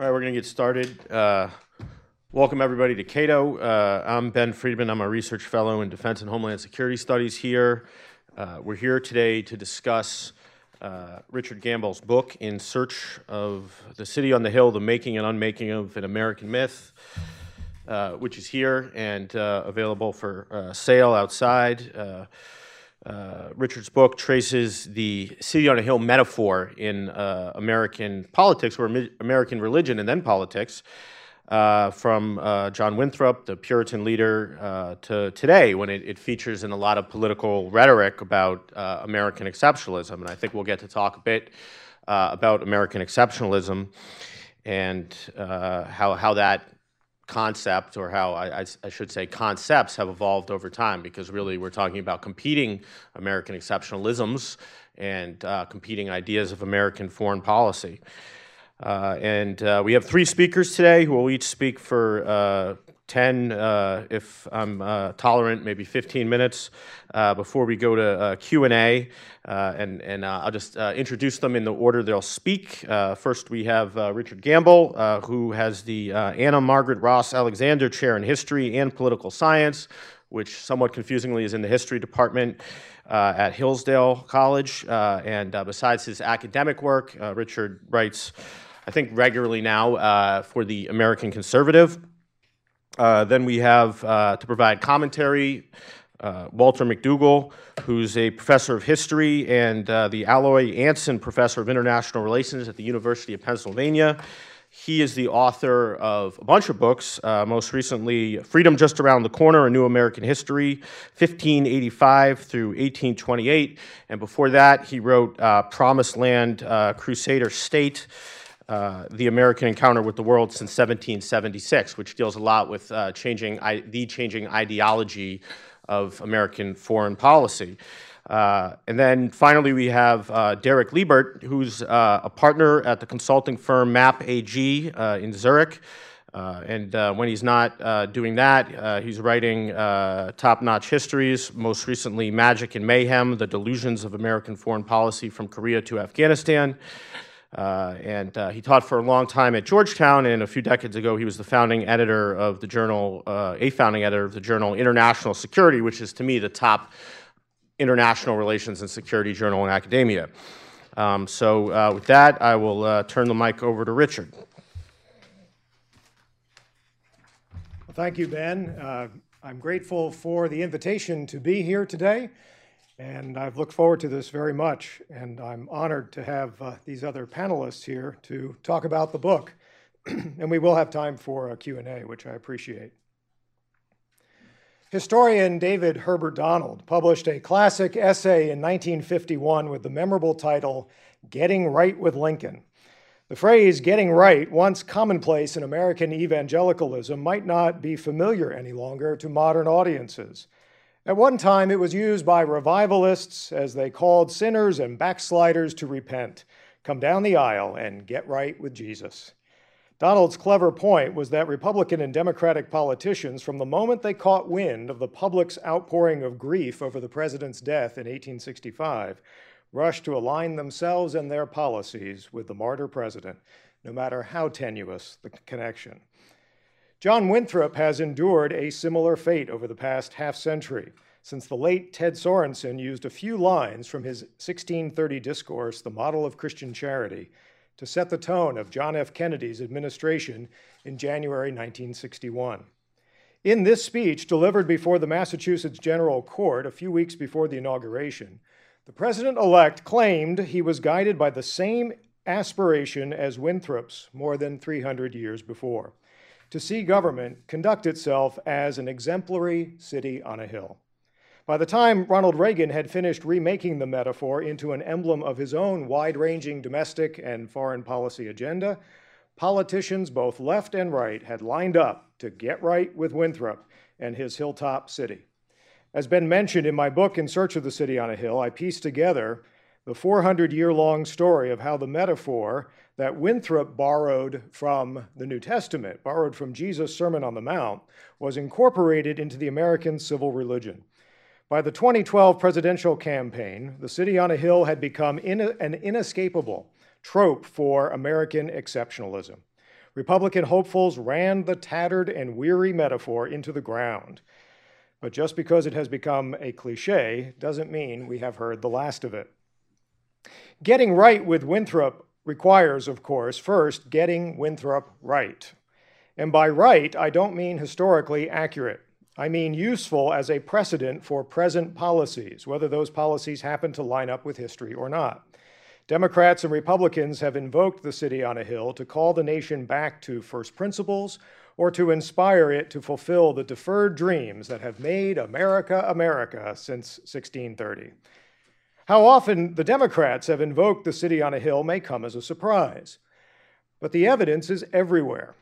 All right, we're going to get started. Uh, welcome, everybody, to Cato. Uh, I'm Ben Friedman. I'm a research fellow in Defense and Homeland Security Studies here. Uh, we're here today to discuss uh, Richard Gamble's book, In Search of the City on the Hill The Making and Unmaking of an American Myth, uh, which is here and uh, available for sale outside. Uh, Richard's book traces the city on a hill metaphor in uh, American politics or American religion and then politics. Uh, from uh, John Winthrop, the Puritan leader, uh, to today, when it, it, features in a lot of political rhetoric about American exceptionalism. And I think we'll get to talk a bit about American exceptionalism and how, how that concept, or how I, I, should say concepts, have evolved over time because really we're talking about competing American exceptionalisms and uh, competing ideas of American foreign policy. Uh, and uh, we have three speakers today who will each speak for uh, 10, uh, if I'm uh, tolerant, maybe 15 minutes uh, before we go to uh, Q&A. Uh, and and uh, I'll just introduce them in the order they'll speak. first, we have Richard Gamble, who has the Anna Margaret Ross Alexander Chair in History and Political Science, which somewhat confusingly is in the History Department at Hillsdale College. and besides his academic work, Richard writes, I think, regularly now for the American Conservative. Uh, then we have uh, to provide commentary uh, Walter McDougall, who's a professor of history and uh, the Alloy Ansin Professor of International Relations at the University of Pennsylvania. He is the author of a bunch of books, uh, most recently, Freedom Just Around the Corner, A New American History, 1585 through 1828. And before that, he wrote Promised Land, Crusader State. Uh, the American encounter with the world since 1776, which deals a lot with uh, changing the changing ideology of American foreign policy. Uh, and then finally, we have uh, Derek Leebaert, who's uh, a partner at the consulting firm MAP AG in Zurich. and when he's not doing that, he's writing top notch histories, most recently Magic and Mayhem The Delusions of American Foreign Policy from Korea to Afghanistan. Uh, and uh, he taught for a long time at Georgetown, and a few decades ago, he was the founding editor of the journal, uh, a founding editor of the journal International Security, which is to me the top international relations and security journal in academia. Um, so, uh, with that, I will uh, turn the mic over to Richard. Well, thank you, Ben. Uh, I'm grateful for the invitation to be here today. And I've looked forward to this very much, and I'm honored to have uh, these other panelists here to talk about the book. and we will have time for a Q&A, which I appreciate. Historian David Herbert Donald published a classic essay in 1951 with the memorable title, Getting Right with Lincoln. The phrase getting right, once commonplace in American evangelicalism, might not be familiar any longer to modern audiences. At one time, it was used by revivalists as they called sinners and backsliders to repent, come down the aisle, and get right with Jesus. Donald's clever point was that Republican and Democratic politicians, from the moment they caught wind of the public's outpouring of grief over the president's death in 1865, rushed to align themselves and their policies with the martyr president, no matter how tenuous the connection. John Winthrop has endured a similar fate over the past half century, since the late Ted Sorensen used a few lines from his 1630 discourse, The Model of Christian Charity, to set the tone of John F. Kennedy's administration in January 1961. In this speech, delivered before the Massachusetts General Court a few weeks before the inauguration, the president elect claimed he was guided by the same aspiration as Winthrop's more than 300 years before to see government conduct itself as an exemplary city on a hill. By the time Ronald Reagan had finished remaking the metaphor into an emblem of his own wide ranging domestic and foreign policy agenda, politicians both left and right had lined up to get right with Winthrop and his hilltop city. As been mentioned in my book, In Search of the City on a Hill, I pieced together the 400 year long story of how the metaphor that Winthrop borrowed from the New Testament, borrowed from Jesus' Sermon on the Mount, was incorporated into the American civil religion. By the 2012 presidential campaign, the city on a hill had become in an inescapable trope for American exceptionalism. Republican hopefuls ran the tattered and weary metaphor into the ground. But just because it has become a cliche doesn't mean we have heard the last of it. Getting right with Winthrop requires, of course, first getting Winthrop right. And by right, I don't mean historically accurate. I mean useful as a precedent for present policies, whether those policies happen to line up with history or not. Democrats and Republicans have invoked the city on a hill to call the nation back to first principles or to inspire it to fulfill the deferred dreams that have made America America since 1630. How often the Democrats have invoked the city on a hill may come as a surprise, but the evidence is everywhere.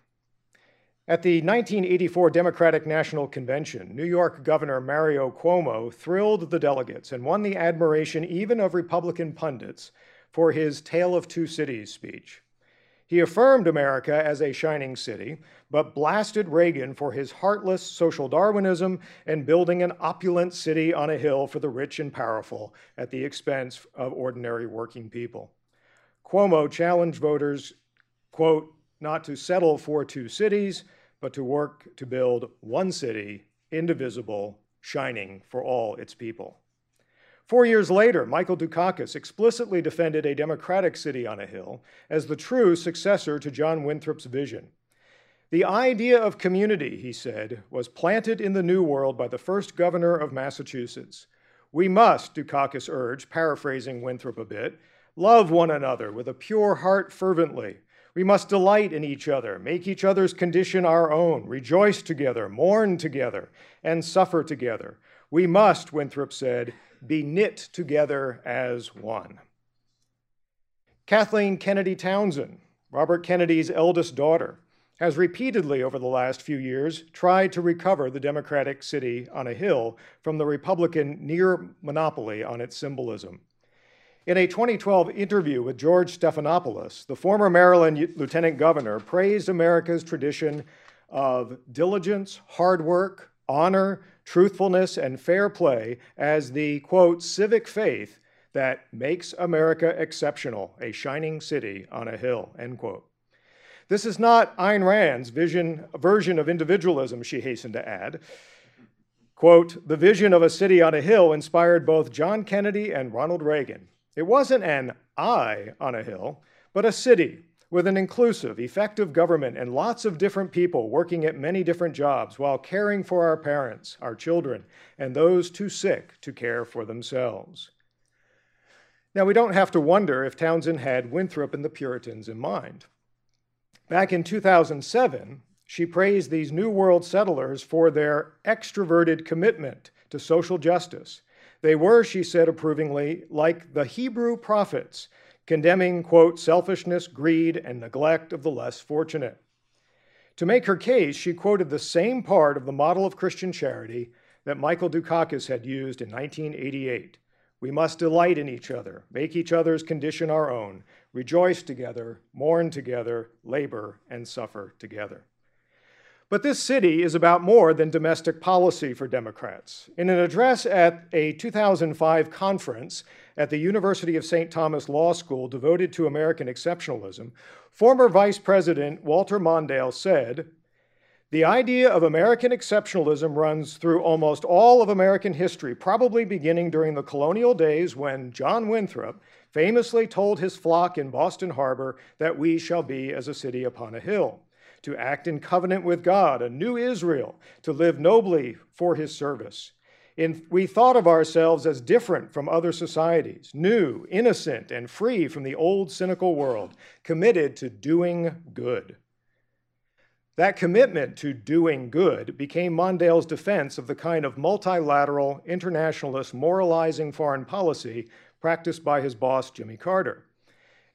At the 1984 Democratic National Convention, New York Governor Mario Cuomo thrilled the delegates and won the admiration even of Republican pundits for his Tale of Two Cities speech. He affirmed America as a shining city, but blasted Reagan for his heartless social Darwinism and building an opulent city on a hill for the rich and powerful at the expense of ordinary working people. Cuomo challenged voters, quote, not to settle for two cities, but to work to build one city, indivisible, shining for all its people. Four years later, Michael Dukakis explicitly defended a democratic city on a hill as the true successor to John Winthrop's vision. The idea of community, he said, was planted in the New World by the first governor of Massachusetts. We must, Dukakis urged, paraphrasing Winthrop a bit, love one another with a pure heart fervently. We must delight in each other, make each other's condition our own, rejoice together, mourn together, and suffer together. We must, Winthrop said, be knit together as one. Kathleen Kennedy Townsend, Robert Kennedy's eldest daughter, has repeatedly over the last few years tried to recover the Democratic city on a hill from the Republican near monopoly on its symbolism. In a 2012 interview with George Stephanopoulos, the former Maryland lieutenant governor praised America's tradition of diligence, hard work, honor, truthfulness, and fair play as the, quote, civic faith that makes America exceptional, a shining city on a hill, end quote. This is not Ayn Rand's vision, version of individualism, she hastened to add. Quote, the vision of a city on a hill inspired both John Kennedy and Ronald Reagan. It wasn't an I on a hill, but a city with an inclusive, effective government and lots of different people working at many different jobs while caring for our parents, our children, and those too sick to care for themselves. Now, we don't have to wonder if Townsend had Winthrop and the Puritans in mind. Back in 2007, she praised these New World settlers for their extroverted commitment to social justice. They were, she said approvingly, like the Hebrew prophets condemning, quote, selfishness, greed, and neglect of the less fortunate. To make her case, she quoted the same part of the model of Christian charity that Michael Dukakis had used in 1988. We must delight in each other, make each other's condition our own, rejoice together, mourn together, labor, and suffer together. But this city is about more than domestic policy for Democrats. In an address at a 2005 conference at the University of St. Thomas Law School devoted to American exceptionalism, former Vice President Walter Mondale said, the idea of American exceptionalism runs through almost all of American history, probably beginning during the colonial days when John Winthrop famously told his flock in Boston Harbor that we shall be as a city upon a hill to act in covenant with God, a new Israel, to live nobly for his service. In, we thought of ourselves as different from other societies, new, innocent, and free from the old cynical world, committed to doing good. That commitment to doing good became Mondale's defense of the kind of multilateral, internationalist, moralizing foreign policy practiced by his boss, Jimmy Carter.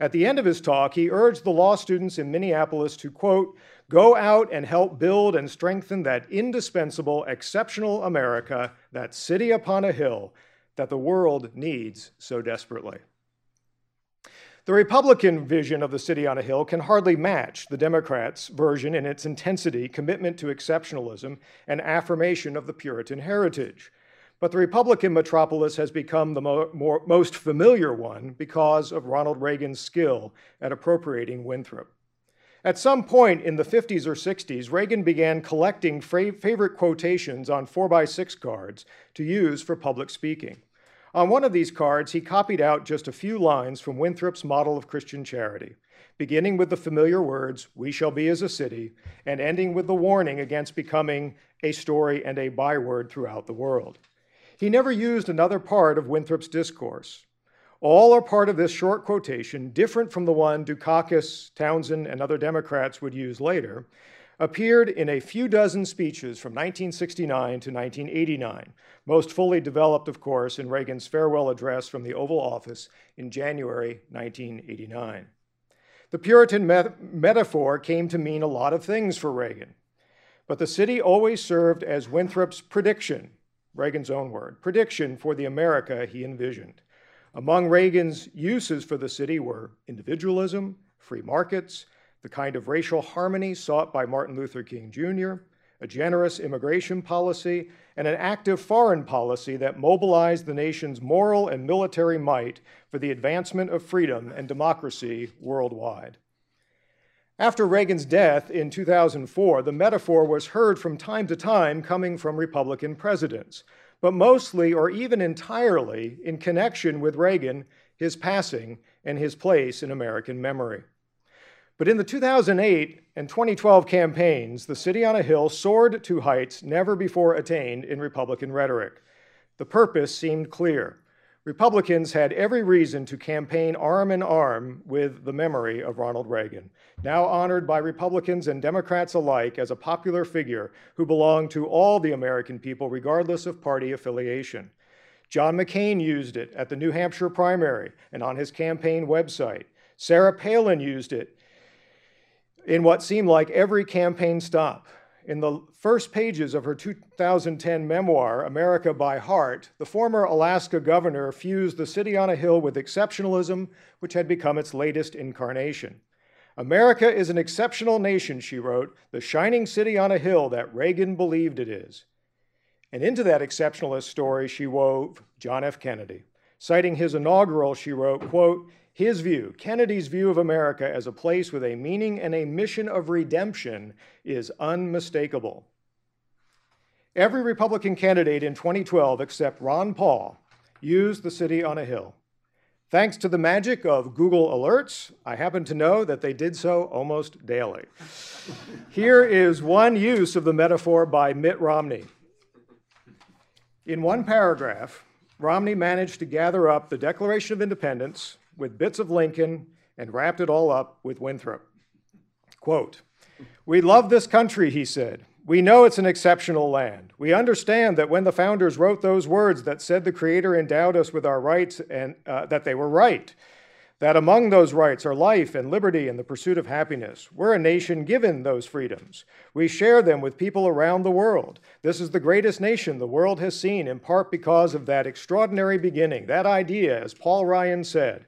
At the end of his talk, he urged the law students in Minneapolis to, quote, go out and help build and strengthen that indispensable, exceptional America, that city upon a hill that the world needs so desperately. The Republican vision of the city on a hill can hardly match the Democrats' version in its intensity, commitment to exceptionalism, and affirmation of the Puritan heritage. But the Republican metropolis has become the mo more, most familiar one because of Ronald Reagan's skill at appropriating Winthrop. At some point in the 50s or 60s, Reagan began collecting favorite quotations on 4x6 cards to use for public speaking. On one of these cards, he copied out just a few lines from Winthrop's model of Christian charity, beginning with the familiar words, We shall be as a city, and ending with the warning against becoming a story and a byword throughout the world. He never used another part of Winthrop's discourse. All are part of this short quotation, different from the one Dukakis, Townsend, and other Democrats would use later, appeared in a few dozen speeches from 1969 to 1989, most fully developed, of course, in Reagan's farewell address from the Oval Office in January 1989. The Puritan metaphor came to mean a lot of things for Reagan, but the city always served as Winthrop's prediction, Reagan's own word, prediction for the America he envisioned. Among Reagan's uses for the city were individualism, free markets, the kind of racial harmony sought by Martin Luther King Jr., a generous immigration policy, and an active foreign policy that mobilized the nation's moral and military might for the advancement of freedom and democracy worldwide. After Reagan's death in 2004, the metaphor was heard from time to time coming from Republican presidents, but mostly or even entirely in connection with Reagan, his passing, and his place in American memory. But in the 2008 and 2012 campaigns, the city on a hill soared to heights never before attained in Republican rhetoric. The purpose seemed clear. Republicans had every reason to campaign arm in arm with the memory of Ronald Reagan, now honored by Republicans and Democrats alike as a popular figure who belonged to all the American people, regardless of party affiliation. John McCain used it at the New Hampshire primary and on his campaign website. Sarah Palin used it in what seemed like every campaign stop. In the first pages of her 2010 memoir, America by Heart, the former Alaska governor fused the city on a hill with exceptionalism, which had become its latest incarnation. America is an exceptional nation, she wrote, the shining city on a hill that Reagan believed it is. And into that exceptionalist story, she wove John F. Kennedy. Citing his inaugural, she wrote, quote, his view, Kennedy's view of America as a place with a meaning and a mission of redemption, is unmistakable. Every Republican candidate in 2012 except Ron Paul used the city on a hill. Thanks to the magic of Google Alerts, I happen to know that they did so almost daily. Here is one use of the metaphor by Mitt Romney. In one paragraph, Romney managed to gather up the Declaration of Independence with bits of Lincoln and wrapped it all up with Winthrop. Quote, We love this country, he said. We know it's an exceptional land. We understand that when the founders wrote those words that said the Creator endowed us with our rights and uh, that they were right, that among those rights are life and liberty and the pursuit of happiness. We're a nation given those freedoms. We share them with people around the world. This is the greatest nation the world has seen, in part because of that extraordinary beginning, that idea, as Paul Ryan said.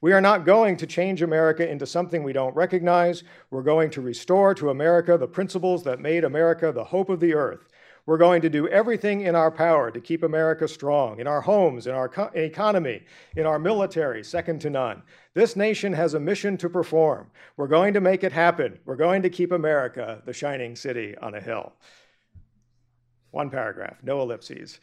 We are not going to change America into something we don't recognize. We're going to restore to America the principles that made America the hope of the earth. We're going to do everything in our power to keep America strong, in our homes, in our co- economy, in our military, second to none. This nation has a mission to perform. We're going to make it happen. We're going to keep America the shining city on a hill. One paragraph, no ellipses.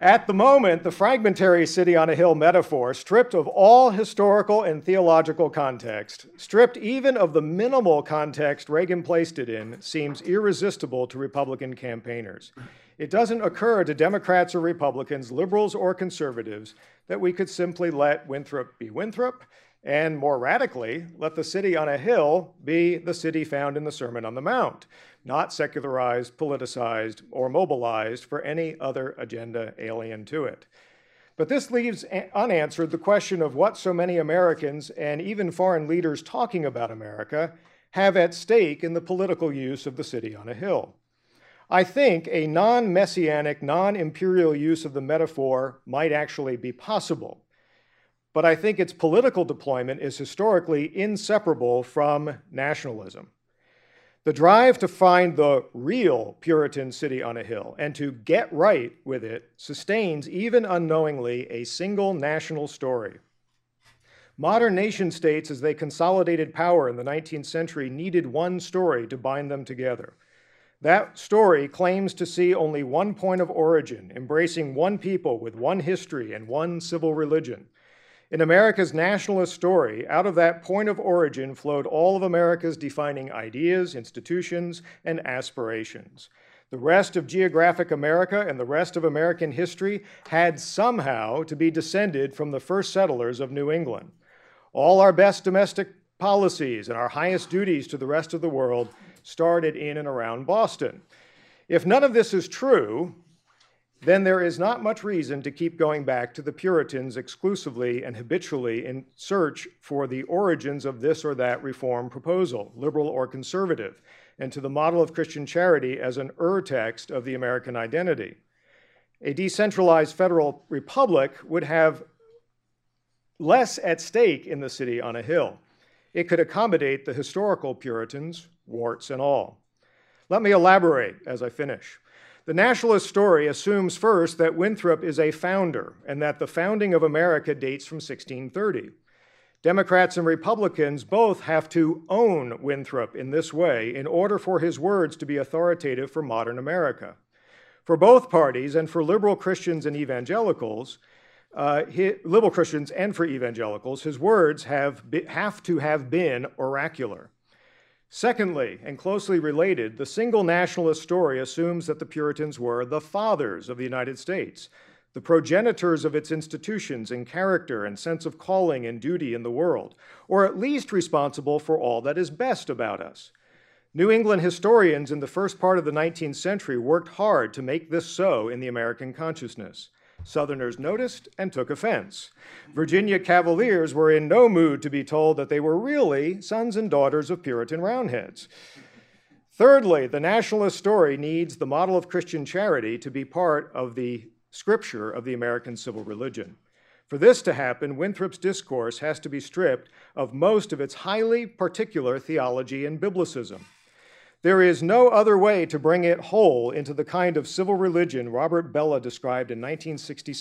At the moment, the fragmentary city on a hill metaphor, stripped of all historical and theological context, stripped even of the minimal context Reagan placed it in, seems irresistible to Republican campaigners. It doesn't occur to Democrats or Republicans, liberals or conservatives, that we could simply let Winthrop be Winthrop and more radically, let the city on a hill be the city found in the Sermon on the Mount, not secularized, politicized, or mobilized for any other agenda alien to it. But this leaves unanswered the question of what so many Americans and even foreign leaders talking about America have at stake in the political use of the city on a hill. I think a non messianic, non imperial use of the metaphor might actually be possible but I think its political deployment is historically inseparable from nationalism. The drive to find the real Puritan city on a hill and to get right with it sustains, even unknowingly, a single national story. Modern nation states, as they consolidated power in the 19th century, needed one story to bind them together. That story claims to see only one point of origin, embracing one people with one history and one civil religion. In America's nationalist story, out of that point of origin flowed all of America's defining ideas, institutions, and aspirations. The rest of geographic America and the rest of American history had somehow to be descended from the first settlers of New England. All our best domestic policies and our highest duties to the rest of the world started in and around Boston. If none of this is true, then there is not much reason to keep going back to the Puritans exclusively and habitually in search for the origins of this or that reform proposal, liberal or conservative, and to the model of Christian charity as an ur-text of the American identity. A decentralized federal republic would have less at stake in the city on a hill. It could accommodate the historical Puritans, warts and all. Let me elaborate as I finish. The nationalist story assumes first that Winthrop is a founder and that the founding of America dates from 1630. Democrats and Republicans both have to own Winthrop in this way in order for his words to be authoritative for modern America. For both parties, and for liberal Christians and evangelicals, uh, he, liberal Christians and for evangelicals, his words have, be, have to have been oracular. Secondly, and closely related, the single nationalist story assumes that the Puritans were the fathers of the United States, the progenitors of its institutions in character and sense of calling and duty in the world, or at least responsible for all that is best about us. New England historians in the first part of the 19th century worked hard to make this so in the American consciousness. Southerners noticed and took offense. Virginia Cavaliers were in no mood to be told that they were really sons and daughters of Puritan Roundheads. Thirdly, the nationalist story needs the model of Christian charity to be part of the scripture of the American civil religion. For this to happen, Winthrop's discourse has to be stripped of most of its highly particular theology and biblicism. There is no other way to bring it whole into the kind of civil religion Robert Bellah described in 1960,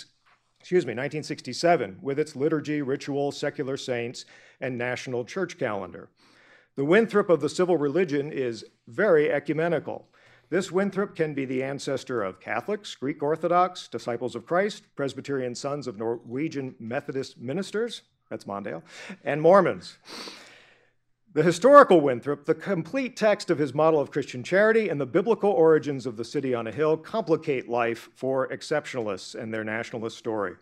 excuse me, 1967 with its liturgy, ritual, secular saints, and national church calendar. The Winthrop of the civil religion is very ecumenical. This Winthrop can be the ancestor of Catholics, Greek Orthodox, Disciples of Christ, Presbyterian Sons of Norwegian Methodist ministers, that's Mondale, and Mormons. The historical Winthrop, the complete text of his model of Christian charity, and the biblical origins of the city on a hill complicate life for exceptionalists and their nationalist story.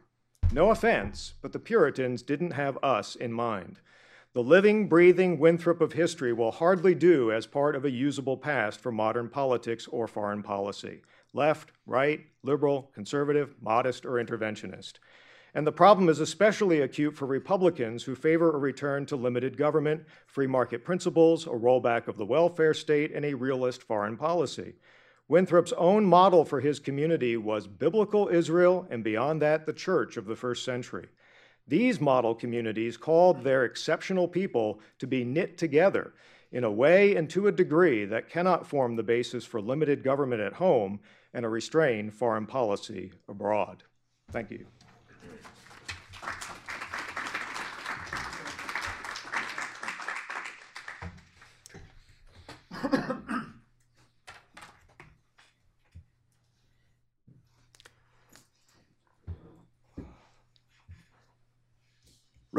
No offense, but the Puritans didn't have us in mind. The living, breathing Winthrop of history will hardly do as part of a usable past for modern politics or foreign policy left, right, liberal, conservative, modest, or interventionist. And the problem is especially acute for Republicans who favor a return to limited government, free market principles, a rollback of the welfare state, and a realist foreign policy. Winthrop's own model for his community was biblical Israel, and beyond that, the church of the first century. These model communities called their exceptional people to be knit together in a way and to a degree that cannot form the basis for limited government at home and a restrained foreign policy abroad. Thank you.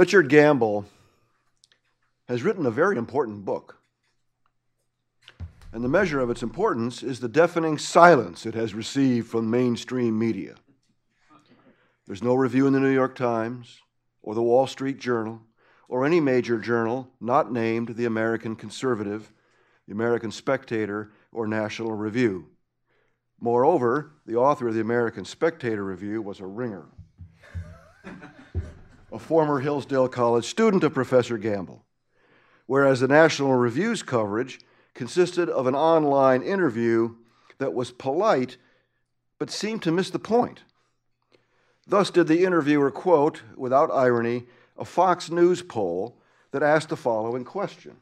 Richard Gamble has written a very important book. And the measure of its importance is the deafening silence it has received from mainstream media. There's no review in the New York Times or the Wall Street Journal or any major journal not named the American Conservative, the American Spectator, or National Review. Moreover, the author of the American Spectator Review was a ringer a former Hillsdale College student of Professor Gamble, whereas the National Review's coverage consisted of an online interview that was polite but seemed to miss the point. Thus did the interviewer quote, without irony, a Fox News poll that asked the following question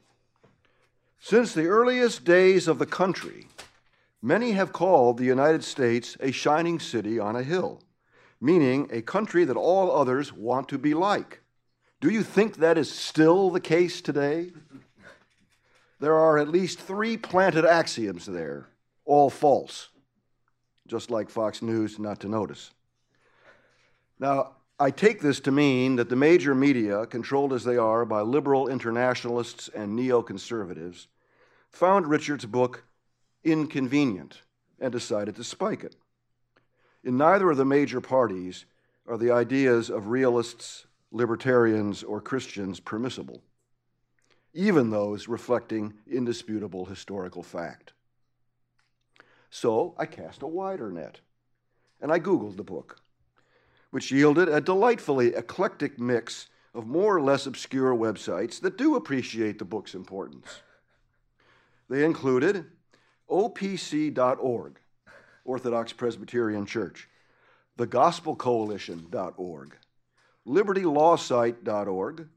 Since the earliest days of the country, many have called the United States a shining city on a hill meaning a country that all others want to be like. Do you think that is still the case today? There are at least three planted axioms there, all false, just like Fox News not to notice. Now, I take this to mean that the major media, controlled as they are by liberal internationalists and neoconservatives, found Richard's book inconvenient and decided to spike it. In neither of the major parties are the ideas of realists, libertarians, or Christians permissible, even those reflecting indisputable historical fact. So I cast a wider net and I Googled the book which yielded a delightfully eclectic mix of more or less obscure websites that do appreciate the book's importance. They included opc.org, Orthodox Presbyterian Church, thegospelcoalition.org, libertylawsite.org,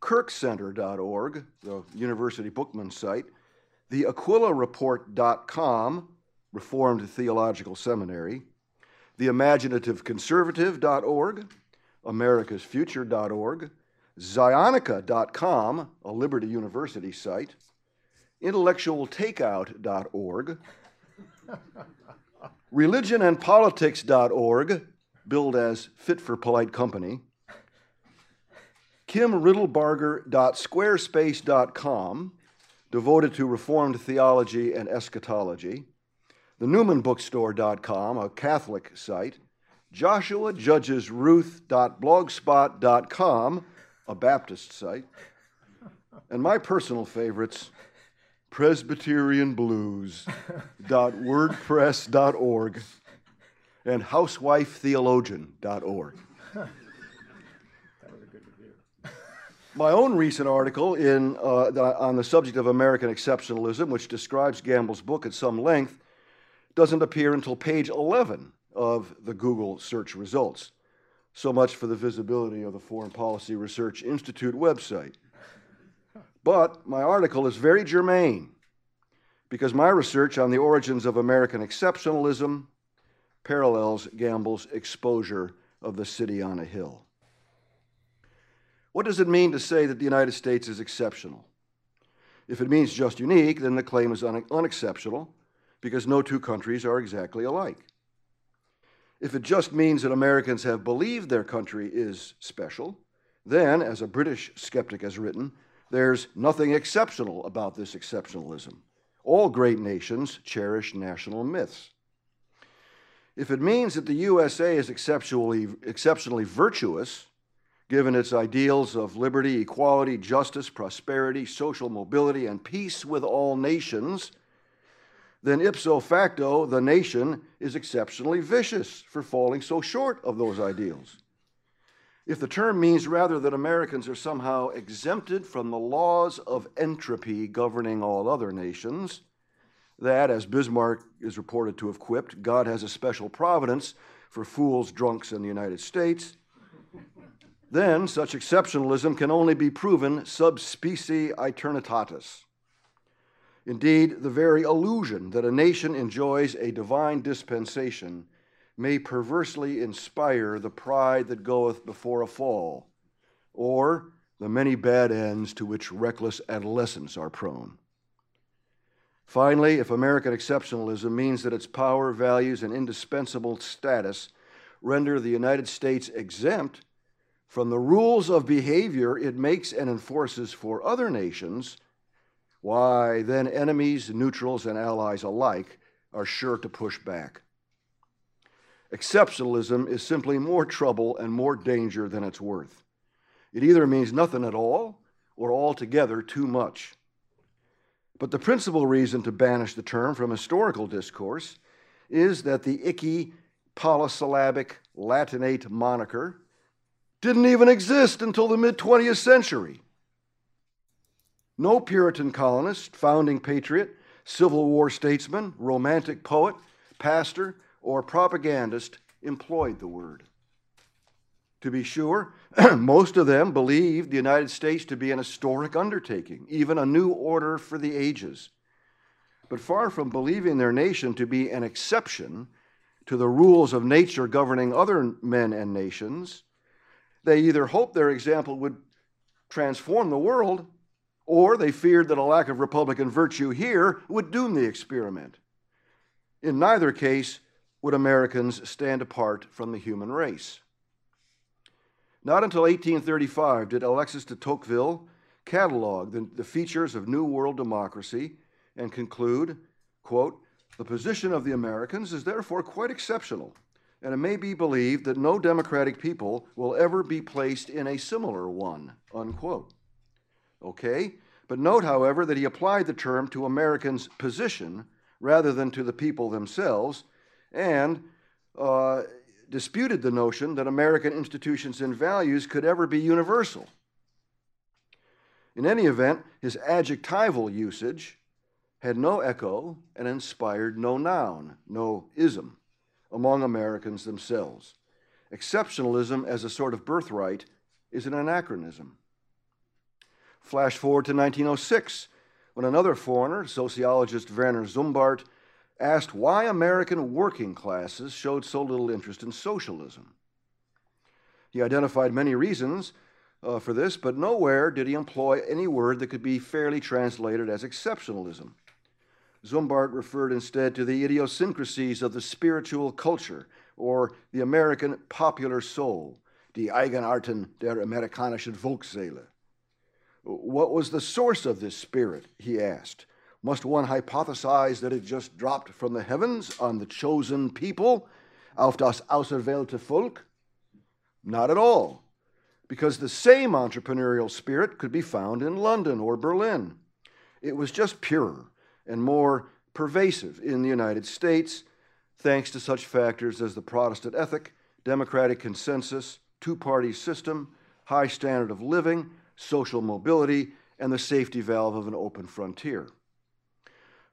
kirkcenter.org, the University Bookman site, the aquilareport.com, Reformed Theological Seminary, theimaginative.conservative.org, americasfuture.org, zionica.com, a Liberty University site, intellectualtakeout.org, religionandpolitics.org, billed as fit for polite company, kimriddlebarger.squarespace.com, devoted to Reformed theology and eschatology, the NewmanBookstore.com, a Catholic site, joshuajudgesruth.blogspot.com, a Baptist site, and my personal favorites, PresbyterianBlues.wordpress.org and HousewifeTheologian.org. My own recent article in, uh, on the subject of American exceptionalism, which describes Gamble's book at some length, doesn't appear until page 11 of the Google search results. So much for the visibility of the Foreign Policy Research Institute website. But my article is very germane because my research on the origins of American exceptionalism parallels Gamble's exposure of the city on a hill. What does it mean to say that the United States is exceptional? If it means just unique, then the claim is un- unexceptional because no two countries are exactly alike. If it just means that Americans have believed their country is special, then, as a British skeptic has written, there's nothing exceptional about this exceptionalism. All great nations cherish national myths. If it means that the USA is exceptionally, exceptionally virtuous, given its ideals of liberty, equality, justice, prosperity, social mobility, and peace with all nations, then ipso facto, the nation is exceptionally vicious for falling so short of those ideals. If the term means rather that Americans are somehow exempted from the laws of entropy governing all other nations, that, as Bismarck is reported to have quipped, God has a special providence for fools, drunks, in the United States, then such exceptionalism can only be proven sub specie aeternitatis. Indeed, the very illusion that a nation enjoys a divine dispensation may perversely inspire the pride that goeth before a fall, or the many bad ends to which reckless adolescents are prone. Finally, if American exceptionalism means that its power, values, and indispensable status render the United States exempt from the rules of behavior it makes and enforces for other nations, why, then enemies, neutrals, and allies alike are sure to push back. Exceptionalism is simply more trouble and more danger than it's worth. It either means nothing at all or altogether too much. But the principal reason to banish the term from historical discourse is that the icky polysyllabic Latinate moniker didn't even exist until the mid 20th century. No Puritan colonist, founding patriot, Civil War statesman, romantic poet, pastor, or propagandist employed the word. To be sure, most of them believed the United States to be an historic undertaking, even a new order for the ages. But far from believing their nation to be an exception to the rules of nature governing other men and nations, they either hoped their example would transform the world, or they feared that a lack of Republican virtue here would doom the experiment. In neither case would Americans stand apart from the human race. Not until 1835 did Alexis de Tocqueville catalog the, the features of New World democracy and conclude, quote, the position of the Americans is therefore quite exceptional, and it may be believed that no democratic people will ever be placed in a similar one, unquote. Okay, but note, however, that he applied the term to Americans' position rather than to the people themselves, and uh, disputed the notion that American institutions and values could ever be universal. In any event, his adjectival usage had no echo and inspired no noun, no ism, among Americans themselves. Exceptionalism as a sort of birthright is an anachronism. Flash forward to 1906, when another foreigner, sociologist Werner Sombart, asked why American working classes showed so little interest in socialism. He identified many reasons uh, for this, but nowhere did he employ any word that could be fairly translated as exceptionalism. Sombart referred instead to the idiosyncrasies of the spiritual culture or the American popular soul, die Eigenarten der amerikanischen Volksseele. What was the source of this spirit, he asked. Must one hypothesize that it just dropped from the heavens on the chosen people, auf das auserwählte Volk? Not at all, because the same entrepreneurial spirit could be found in London or Berlin. It was just purer and more pervasive in the United States, thanks to such factors as the Protestant ethic, democratic consensus, two party system, high standard of living, social mobility, and the safety valve of an open frontier.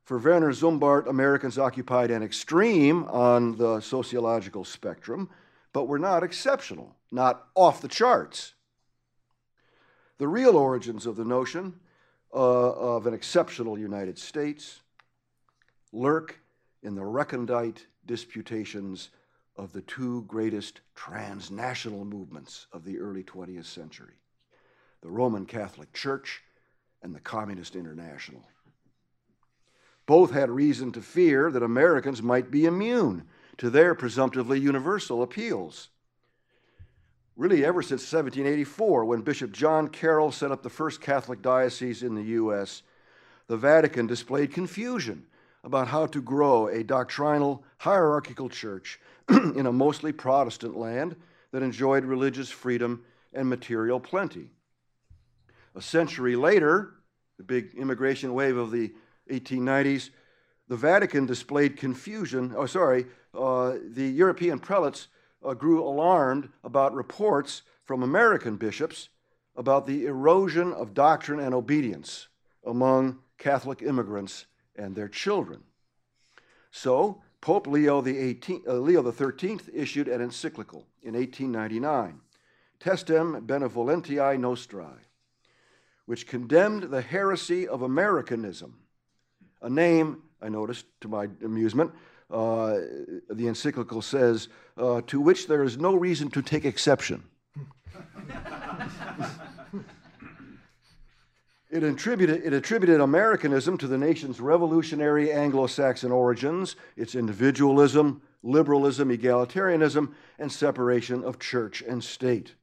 For Werner Sombart, Americans occupied an extreme on the sociological spectrum, but were not exceptional, not off the charts. The real origins of the notion uh, of an exceptional United States lurk in the recondite disputations of the two greatest transnational movements of the early 20th century the Roman Catholic Church and the Communist International. Both had reason to fear that Americans might be immune to their presumptively universal appeals. Really, ever since 1784, when Bishop John Carroll set up the first Catholic diocese in the U.S., the Vatican displayed confusion about how to grow a doctrinal, hierarchical church in a mostly Protestant land that enjoyed religious freedom and material plenty. A century later, the big immigration wave of the 1890s, the Vatican displayed confusion. Oh, sorry, uh, the European prelates uh, grew alarmed about reports from American bishops about the erosion of doctrine and obedience among Catholic immigrants and their children. So, Pope Leo, the 18, uh, Leo XIII issued an encyclical in 1899, Testem Benevolentiae Nostrae, which condemned the heresy of Americanism, a name, I noticed to my amusement, uh, the encyclical says, uh, to which there is no reason to take exception. it, attributed, it attributed Americanism to the nation's revolutionary Anglo Saxon origins, its individualism, liberalism, egalitarianism, and separation of church and state.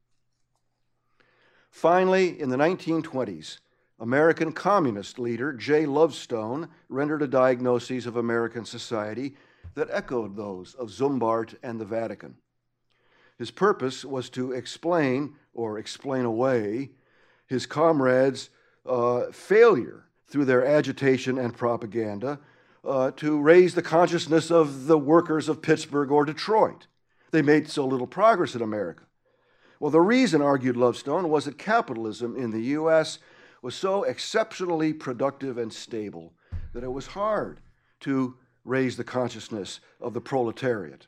Finally, in the 1920s, American communist leader Jay Lovestone rendered a diagnosis of American society that echoed those of Sombart and the Vatican. His purpose was to explain or explain away his comrades' uh, failure through their agitation and propaganda uh, to raise the consciousness of the workers of Pittsburgh or Detroit. They made so little progress in America. Well, the reason, argued Lovestone, was that capitalism in the U.S. was so exceptionally productive and stable that it was hard to raise the consciousness of the proletariat.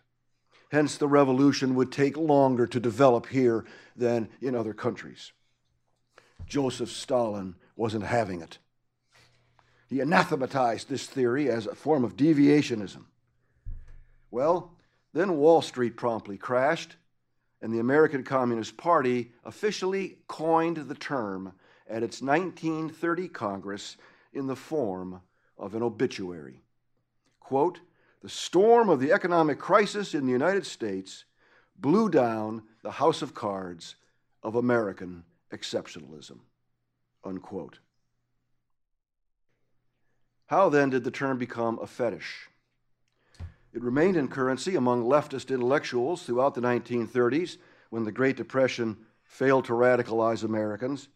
Hence, the revolution would take longer to develop here than in other countries. Joseph Stalin wasn't having it. He anathematized this theory as a form of deviationism. Well, then Wall Street promptly crashed, and the American Communist Party officially coined the term at its 1930 Congress in the form of an obituary. Quote, the storm of the economic crisis in the United States blew down the house of cards of American exceptionalism. Unquote. How then did the term become a fetish? It remained in currency among leftist intellectuals throughout the 1930s when the Great Depression failed to radicalize Americans,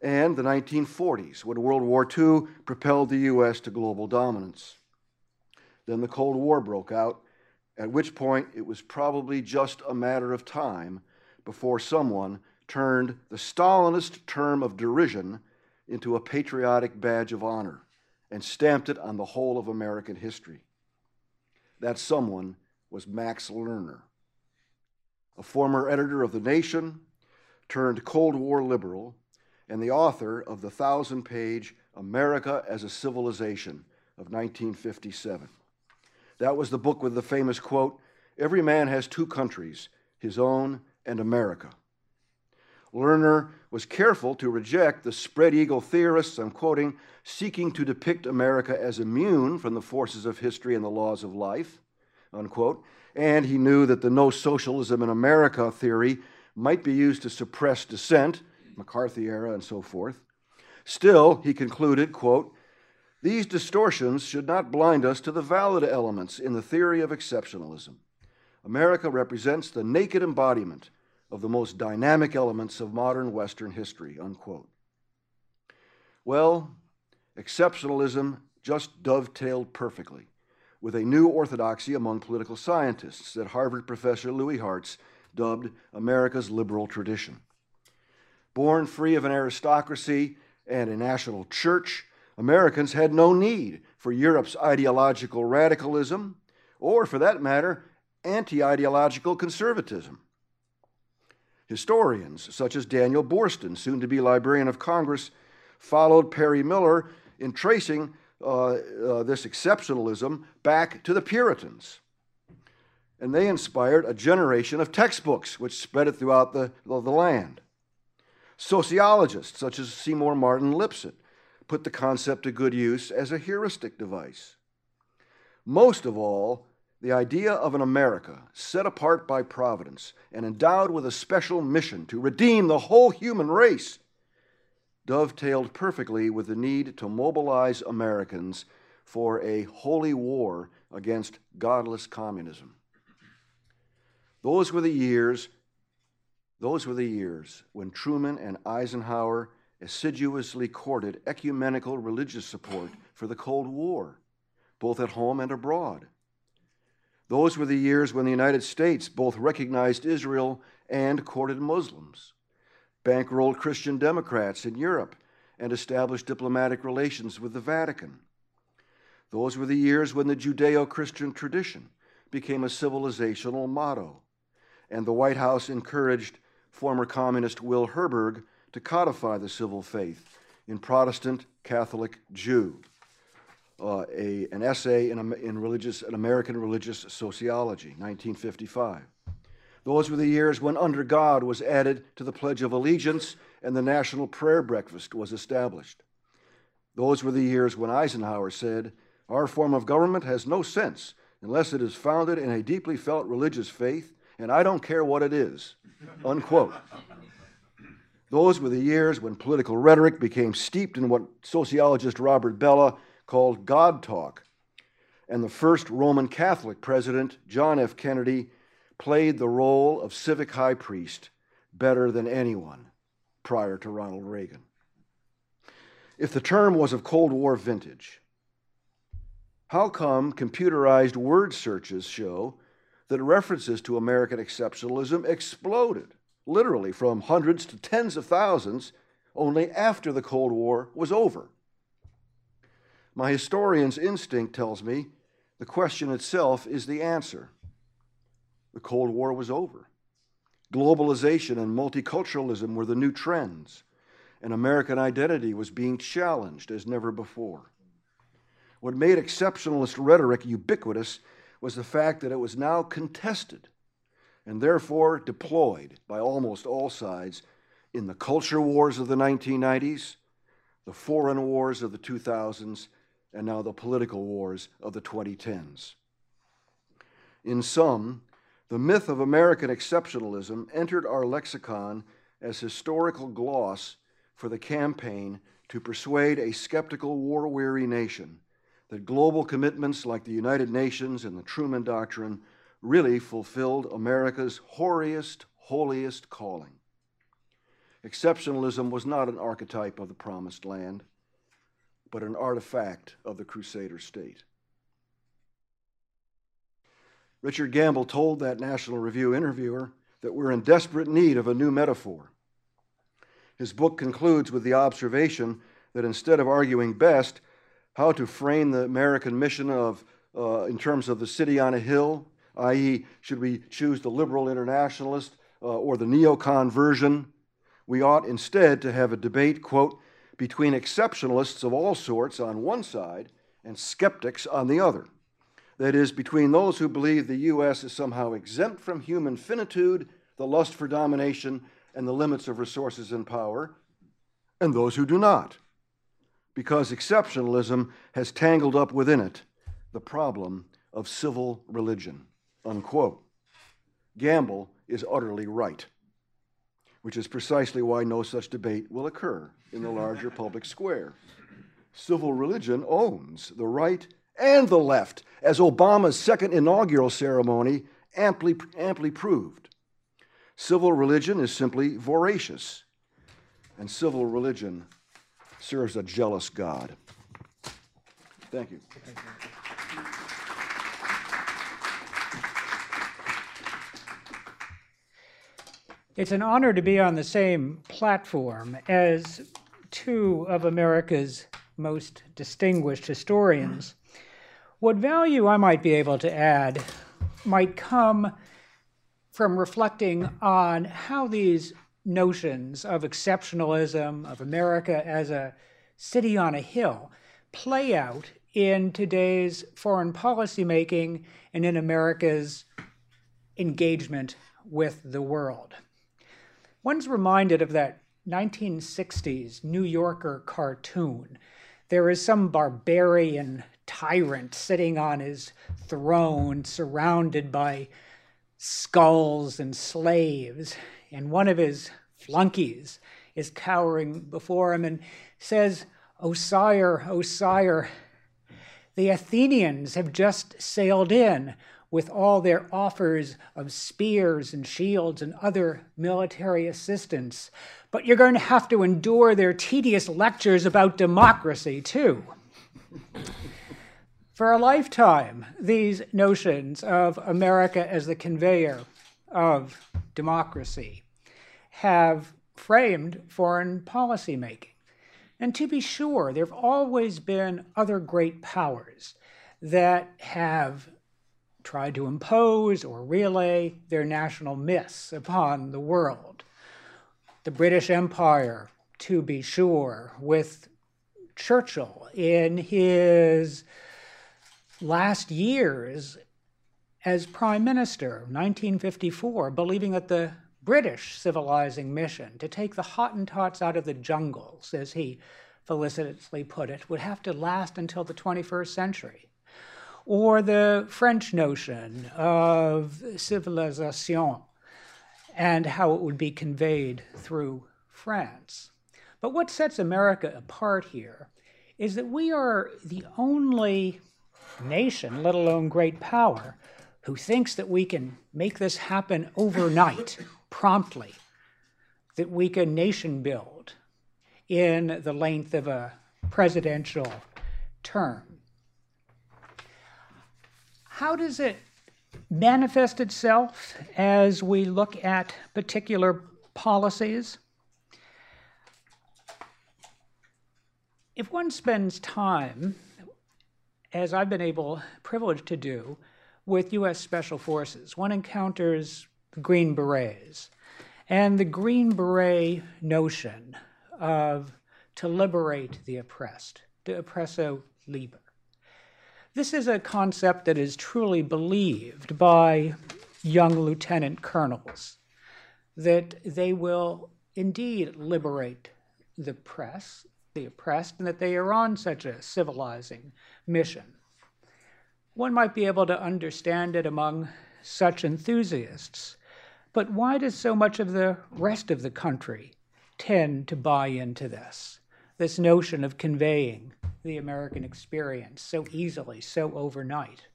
and the 1940s when World War II propelled the U.S. to global dominance. Then the Cold War broke out, at which point it was probably just a matter of time before someone turned the Stalinist term of derision into a patriotic badge of honor and stamped it on the whole of American history. That someone was Max Lerner, a former editor of The Nation, turned Cold War liberal, and the author of the thousand page America as a Civilization of 1957. That was the book with the famous quote Every man has two countries, his own and America. Lerner was careful to reject the spread eagle theorists, I'm quoting, seeking to depict America as immune from the forces of history and the laws of life, unquote. And he knew that the no socialism in America theory might be used to suppress dissent, McCarthy era and so forth. Still, he concluded, quote, these distortions should not blind us to the valid elements in the theory of exceptionalism. America represents the naked embodiment of the most dynamic elements of modern Western history, unquote. Well, exceptionalism just dovetailed perfectly with a new orthodoxy among political scientists that Harvard professor Louis Hartz dubbed America's liberal tradition. Born free of an aristocracy and a national church, Americans had no need for Europe's ideological radicalism, or for that matter, anti ideological conservatism. Historians, such as Daniel Boorstin, soon to be Librarian of Congress, followed Perry Miller in tracing uh, uh, this exceptionalism back to the Puritans. And they inspired a generation of textbooks which spread it throughout the, the land. Sociologists, such as Seymour Martin Lipset, put the concept to good use as a heuristic device. Most of all, the idea of an America set apart by providence and endowed with a special mission to redeem the whole human race dovetailed perfectly with the need to mobilize Americans for a holy war against godless communism. Those were the years those were the years when Truman and Eisenhower assiduously courted ecumenical religious support for the Cold War, both at home and abroad. Those were the years when the United States both recognized Israel and courted Muslims, bankrolled Christian Democrats in Europe, and established diplomatic relations with the Vatican. Those were the years when the Judeo Christian tradition became a civilizational motto, and the White House encouraged former communist Will Herberg to codify the civil faith in Protestant, Catholic, Jew uh, a, an essay in, in religious, an American religious sociology, 1955. Those were the years when Under God was added to the Pledge of Allegiance and the National Prayer Breakfast was established. Those were the years when Eisenhower said, Our form of government has no sense unless it is founded in a deeply felt religious faith, and I don't care what it is. Unquote. Those were the years when political rhetoric became steeped in what sociologist Robert Bellah called God Talk. And the first Roman Catholic president, John F. Kennedy, played the role of civic high priest better than anyone prior to Ronald Reagan. If the term was of Cold War vintage, how come computerized word searches show that references to American exceptionalism exploded, literally from hundreds to tens of thousands, only after the Cold War was over? My historian's instinct tells me the question itself is the answer. The Cold War was over. Globalization and multiculturalism were the new trends, and American identity was being challenged as never before. What made exceptionalist rhetoric ubiquitous was the fact that it was now contested and therefore deployed by almost all sides in the culture wars of the 1990s, the foreign wars of the 2000s, and now the political wars of the 2010s. In sum, the myth of American exceptionalism entered our lexicon as historical gloss for the campaign to persuade a skeptical, war weary nation that global commitments like the United Nations and the Truman Doctrine really fulfilled America's hoariest, holiest calling. Exceptionalism was not an archetype of the Promised Land, but an artifact of the Crusader state. Richard Gamble told that National Review interviewer that we're in desperate need of a new metaphor. His book concludes with the observation that instead of arguing best how to frame the American mission of, uh, in terms of the city on a hill, i.e., should we choose the liberal internationalist uh, or the neocon version, we ought instead to have a debate, quote, between exceptionalists of all sorts on one side and skeptics on the other. That is, between those who believe the U.S. is somehow exempt from human finitude, the lust for domination, and the limits of resources and power, and those who do not. Because exceptionalism has tangled up within it the problem of civil religion. Unquote. Gamble is utterly right which is precisely why no such debate will occur in the larger public square. Civil religion owns the right and the left, as Obama's second inaugural ceremony amply, amply proved. Civil religion is simply voracious, and civil religion serves a jealous God. Thank you. Thank you. It's an honor to be on the same platform as two of America's most distinguished historians. What value I might be able to add might come from reflecting on how these notions of exceptionalism, of America as a city on a hill, play out in today's foreign policy making and in America's engagement with the world. One's reminded of that 1960s New Yorker cartoon. There is some barbarian tyrant sitting on his throne, surrounded by skulls and slaves, and one of his flunkies is cowering before him and says, O sire, O sire, the Athenians have just sailed in with all their offers of spears and shields and other military assistance. But you're going to have to endure their tedious lectures about democracy, too. For a lifetime, these notions of America as the conveyor of democracy have framed foreign policy making. And to be sure, there have always been other great powers that have tried to impose or relay their national myths upon the world. The British Empire, to be sure, with Churchill in his last years as Prime Minister, 1954, believing that the British civilizing mission to take the Hottentots out of the jungles, as he felicitously put it, would have to last until the 21st century or the French notion of civilisation and how it would be conveyed through France. But what sets America apart here is that we are the only nation, let alone great power, who thinks that we can make this happen overnight, promptly, that we can nation build in the length of a presidential term. How does it manifest itself as we look at particular policies? If one spends time, as I've been able, privileged to do, with U.S. Special Forces, one encounters Green Berets and the Green Beret notion of to liberate the oppressed, the oppresso liber. This is a concept that is truly believed by young lieutenant colonels, that they will indeed liberate the press, the oppressed, and that they are on such a civilizing mission. One might be able to understand it among such enthusiasts, but why does so much of the rest of the country tend to buy into this? This notion of conveying the American experience so easily, so overnight.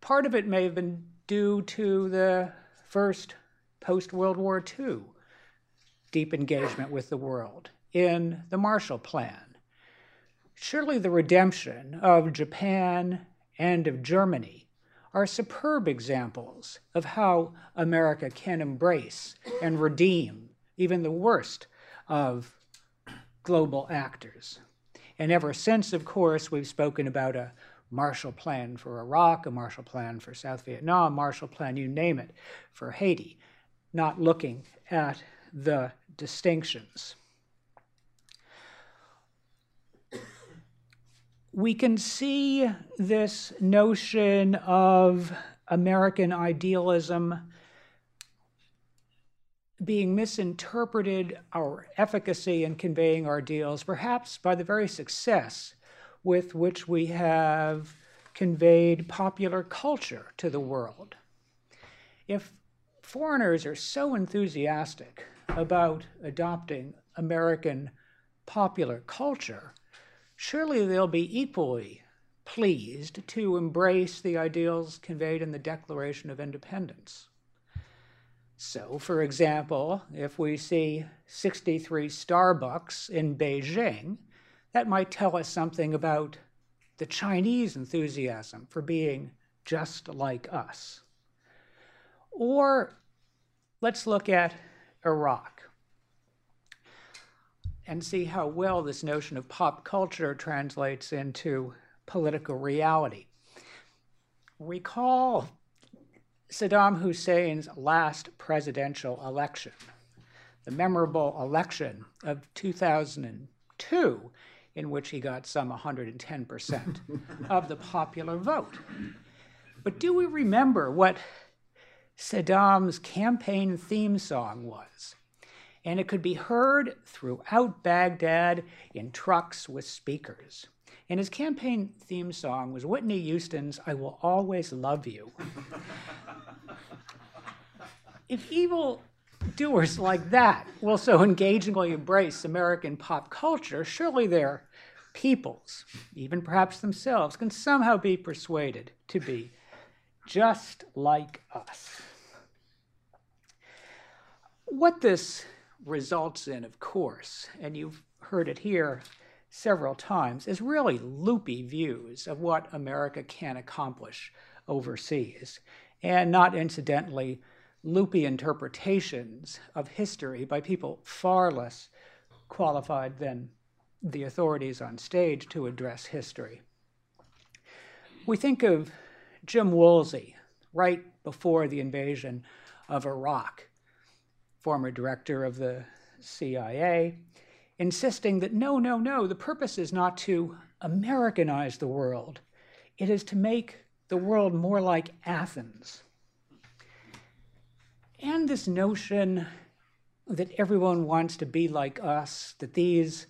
Part of it may have been due to the first post World War II deep engagement with the world in the Marshall Plan. Surely the redemption of Japan and of Germany are superb examples of how America can embrace and redeem even the worst of global actors. And ever since, of course, we've spoken about a Marshall Plan for Iraq, a Marshall Plan for South Vietnam, a Marshall Plan, you name it, for Haiti, not looking at the distinctions. We can see this notion of American idealism being misinterpreted, our efficacy in conveying our ideals, perhaps by the very success with which we have conveyed popular culture to the world. If foreigners are so enthusiastic about adopting American popular culture, surely they'll be equally pleased to embrace the ideals conveyed in the Declaration of Independence. So, for example, if we see 63 Starbucks in Beijing, that might tell us something about the Chinese enthusiasm for being just like us. Or let's look at Iraq and see how well this notion of pop culture translates into political reality. Recall Saddam Hussein's last presidential election, the memorable election of 2002, in which he got some 110% of the popular vote. But do we remember what Saddam's campaign theme song was? And it could be heard throughout Baghdad in trucks with speakers. And his campaign theme song was Whitney Houston's I Will Always Love You. if evil doers like that will so engagingly embrace American pop culture, surely their peoples, even perhaps themselves, can somehow be persuaded to be just like us. What this results in, of course, and you've heard it here several times, is really loopy views of what America can accomplish overseas, and not incidentally, loopy interpretations of history by people far less qualified than the authorities on stage to address history. We think of Jim Woolsey right before the invasion of Iraq, former director of the CIA, insisting that no, no, no, the purpose is not to Americanize the world, it is to make the world more like Athens. And this notion that everyone wants to be like us, that these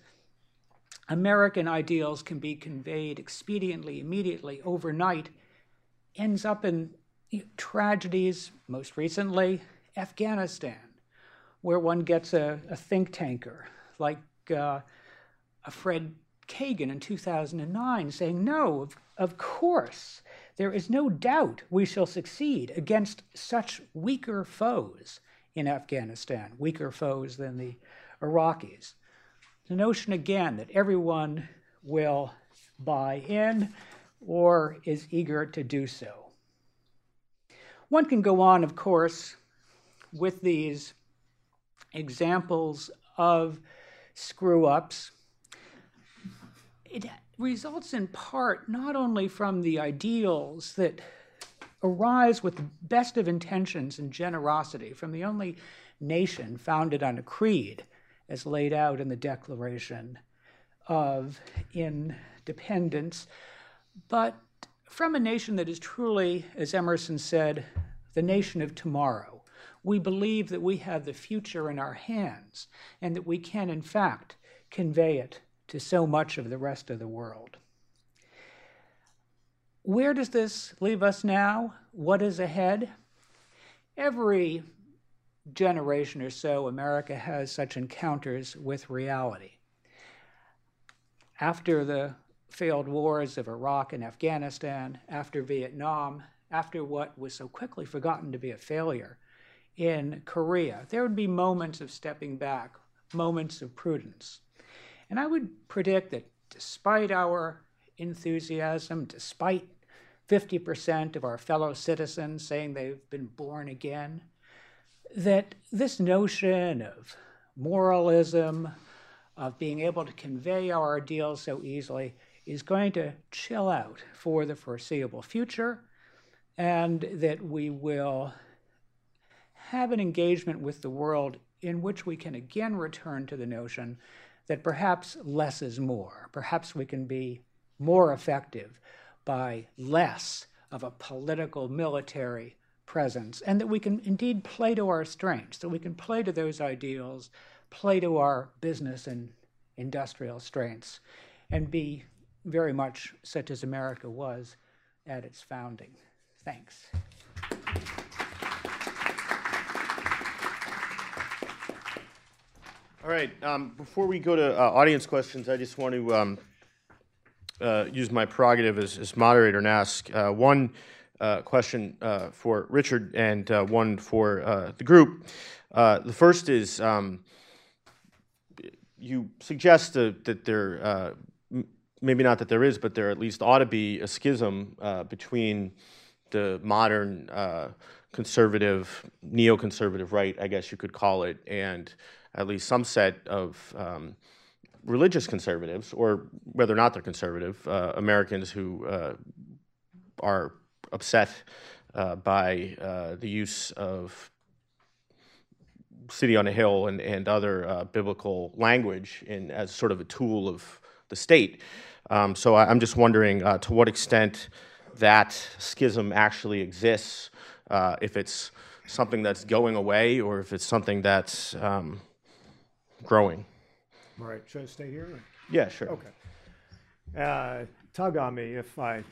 American ideals can be conveyed expediently, immediately, overnight, ends up in tragedies, most recently, Afghanistan, where one gets a, a think tanker like uh, a Fred Kagan in 2009 saying, no, of, of course, there is no doubt we shall succeed against such weaker foes in Afghanistan, weaker foes than the Iraqis. The notion again that everyone will buy in or is eager to do so. One can go on, of course, with these examples of screw ups. It results in part not only from the ideals that arise with the best of intentions and generosity from the only nation founded on a creed as laid out in the Declaration of Independence, but from a nation that is truly, as Emerson said, the nation of tomorrow, We believe that we have the future in our hands and that we can, in fact, convey it to so much of the rest of the world. Where does this leave us now? What is ahead? Every generation or so, America has such encounters with reality. After the failed wars of Iraq and Afghanistan, after Vietnam, after what was so quickly forgotten to be a failure in Korea, there would be moments of stepping back, moments of prudence. And I would predict that despite our enthusiasm, despite 50% of our fellow citizens saying they've been born again, that this notion of moralism, of being able to convey our ideals so easily, is going to chill out for the foreseeable future, and that we will have an engagement with the world in which we can again return to the notion that perhaps less is more. Perhaps we can be more effective by less of a political military presence, and that we can indeed play to our strengths, that we can play to those ideals, play to our business and industrial strengths, and be very much such as America was at its founding. Thanks. All right, um, before we go to uh, audience questions, I just want to um, uh, use my prerogative as, as moderator and ask uh, one uh, question uh, for Richard and uh, one for the group. the first is um, you suggest that there, maybe not that there is, but there at least ought to be a schism between the modern conservative, neoconservative right, I guess you could call it, and at least some set of um, religious conservatives, or whether or not they're conservative, uh, Americans who uh, are upset uh, by uh, the use of city on a hill and, and other uh, biblical language in, as sort of a tool of the state. Um, so I, am just wondering uh, to what extent that schism actually exists, if it's something that's going away or if it's something that's um, growing. All right, should I stay here? or- Yeah, sure. Okay. Uh, Tug on me if I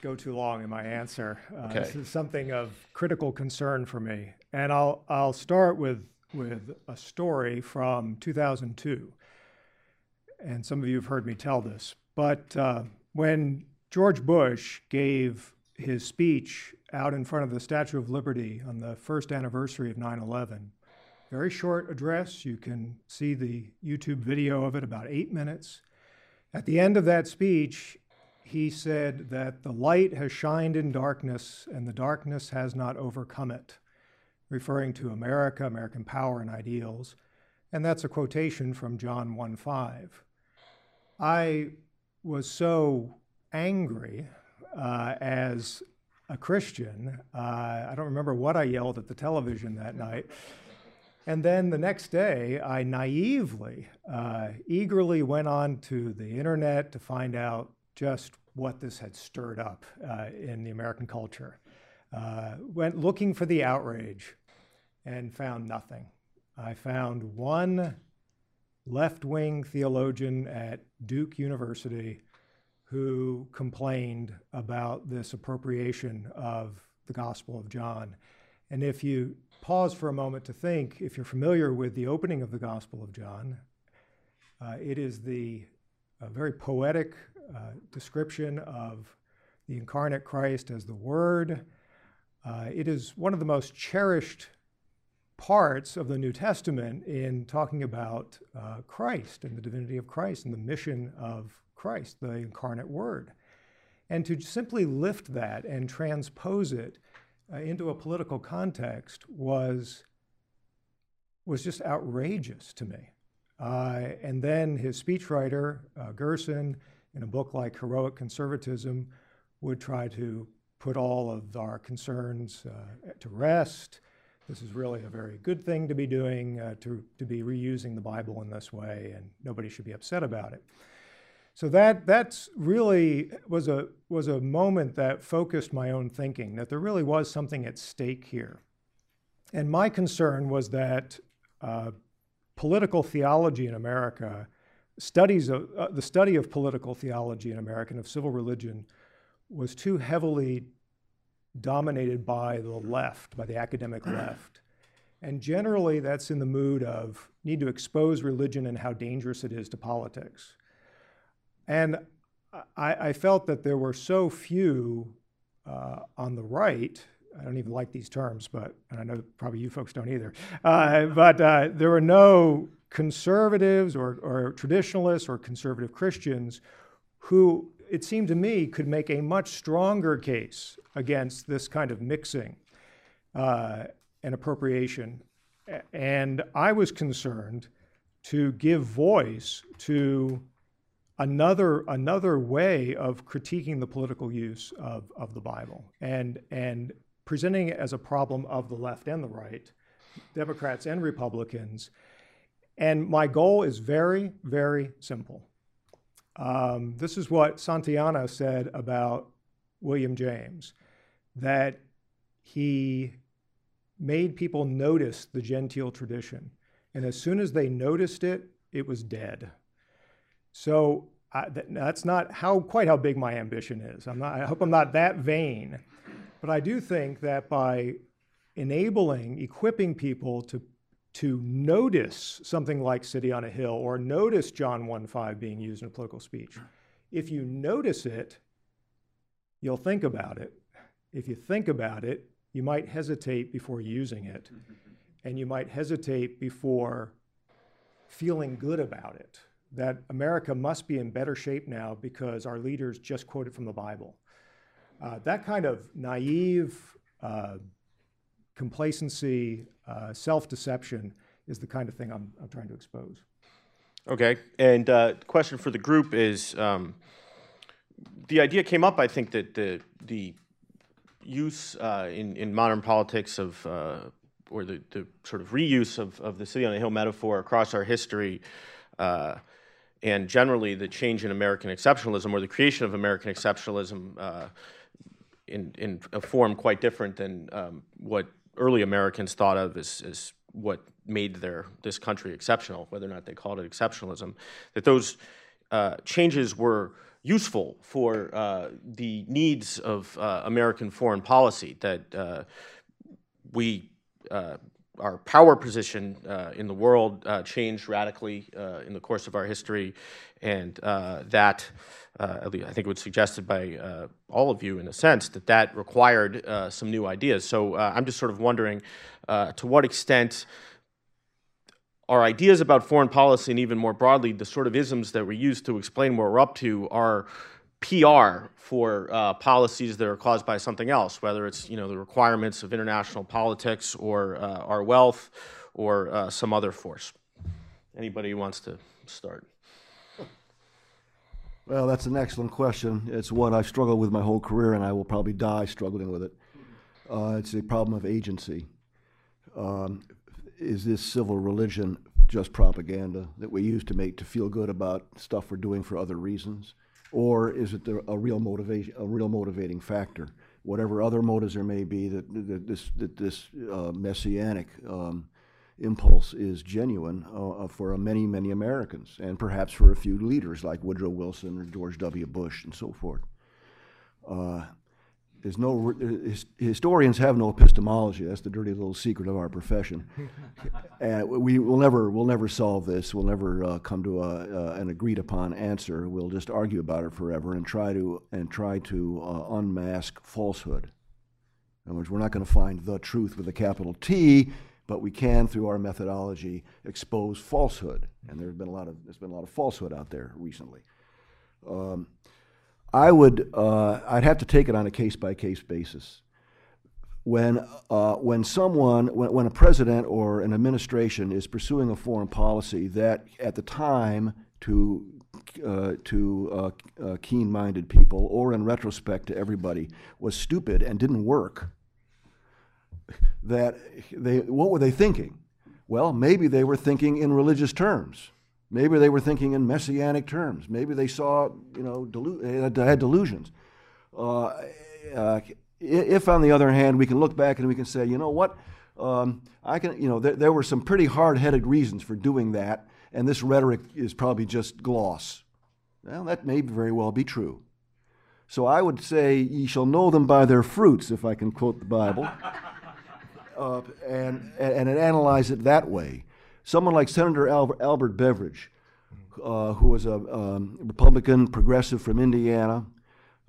go too long in my answer. Uh, This Okay. is something of critical concern for me. And I'll, I'll start with, with a story from 2002. And some of you have heard me tell this. But uh, when George Bush gave his speech out in front of the Statue of Liberty on the first anniversary of 9 11, very short address. You can see the YouTube video of it, about eight minutes. At the end of that speech, he said that the light has shined in darkness and the darkness has not overcome it, referring to America, American power and ideals. And that's a quotation from John 1 5. I was so angry uh, as a Christian. Uh, I don't remember what I yelled at the television that night. And then the next day, I naively, uh, eagerly went on to the internet to find out just what this had stirred up uh, in the American culture. Uh, went looking for the outrage and found nothing. I found one left wing theologian at Duke University who complained about this appropriation of the Gospel of John. And if you pause for a moment to think, if you're familiar with the opening of the Gospel of John, uh, it is the uh, very poetic uh, description of the incarnate Christ as the Word. Uh, it is one of the most cherished parts of the New Testament in talking about uh, Christ and the divinity of Christ and the mission of Christ, the incarnate Word. And to simply lift that and transpose it uh, into a political context was was just outrageous to me. Uh, and then his speechwriter uh, Gerson, in a book like Heroic Conservatism, would try to put all of our concerns uh, to rest. This is really a very good thing to be doing, uh, to, to be reusing the Bible in this way, and nobody should be upset about it. So that that's really was a was a moment that focused my own thinking that there really was something at stake here. And my concern was that uh, political theology in America, studies of, uh, the study of political theology in America and of civil religion, was too heavily dominated by the left, by the academic left. And generally, that's in the mood of need to expose religion and how dangerous it is to politics. And I, I felt that there were so few uh, on the right. I don't even like these terms, but and I know probably you folks don't either. Uh, but uh, there were no conservatives or, or traditionalists or conservative Christians who, it seemed to me, could make a much stronger case against this kind of mixing uh, and appropriation. And I was concerned to give voice to another another way of critiquing the political use of, of the Bible and and presenting it as a problem of the left and the right, Democrats and Republicans. And my goal is very, very simple. Um, this is what Santayana said about William James that he made people notice the genteel tradition. And as soon as they noticed it, it was dead. So I, that's not how quite how big my ambition is. I'm not, I hope I'm not that vain, but I do think that by enabling, equipping people to to notice something like City on a Hill or notice John 1:5 being used in a political speech, if you notice it, you'll think about it. If you think about it, you might hesitate before using it, and you might hesitate before feeling good about it that America must be in better shape now because our leaders just quoted from the Bible. Uh, that kind of naive uh, complacency, uh, self deception is the kind of thing I'm, I'm trying to expose. Okay. And uh, question for the group is um, the idea came up, I think, that the, the use uh, in, in modern politics of, uh, or the, the sort of reuse of, of the city on a hill metaphor across our history and generally the change in American exceptionalism or the creation of American exceptionalism uh, in, in a form quite different than um, what early Americans thought of as, as what made their this country exceptional, whether or not they called it exceptionalism, that those uh, changes were useful for uh, the needs of uh, American foreign policy, that uh, we uh, our power position uh, in the world uh, changed radically uh, in the course of our history, and uh, that, uh, I think it was suggested by uh, all of you in a sense, that that required some new ideas. So I'm just sort of wondering to what extent our ideas about foreign policy and even more broadly the sort of isms that we use to explain what we're up to are PR for uh, policies that are caused by something else, whether it's you know the requirements of international politics or uh, our wealth or uh, some other force. Anybody who wants to start? Well, that's an excellent question. It's one I've struggled with my whole career, and I will probably die struggling with it. Uh, it's a problem of agency. Um, is this civil religion just propaganda that we use to make to feel good about stuff we're doing for other reasons? Or is it the, a real motivation, a real motivating factor? Whatever other motives there may be, that, that this that this uh, messianic um, impulse is genuine uh, for many many Americans, and perhaps for a few leaders like Woodrow Wilson or George W. Bush and so forth. Uh, there's no historians have no epistemology. That's the dirty little secret of our profession. and we will never we'll never solve this. We'll never uh, come to a, uh, an agreed upon answer. We'll just argue about it forever and try to and try to uh, unmask falsehood. In other words, we're not going to find the truth with a capital T, but we can through our methodology expose falsehood. And there's been a lot of there's been a lot of falsehood out there recently. Um, I would, uh, I'd have to take it on a case by case basis. When, uh, when someone, when, when a president or an administration is pursuing a foreign policy that at the time to, uh, to uh, uh, keen minded people or in retrospect to everybody was stupid and didn't work, that they, what were they thinking? Well, maybe they were thinking in religious terms. Maybe they were thinking in messianic terms. Maybe they saw, you know, delu- had delusions. Uh, uh, if, on the other hand, we can look back and we can say, you know what, Um, I can, you know, there, there were some pretty hard-headed reasons for doing that, and this rhetoric is probably just gloss. Well, that may very well be true. So I would say, "Ye shall know them by their fruits," if I can quote the Bible, uh, and, and and analyze it that way. Someone like Senator Albert, Beveridge, uh, who was a um, Republican progressive from Indiana,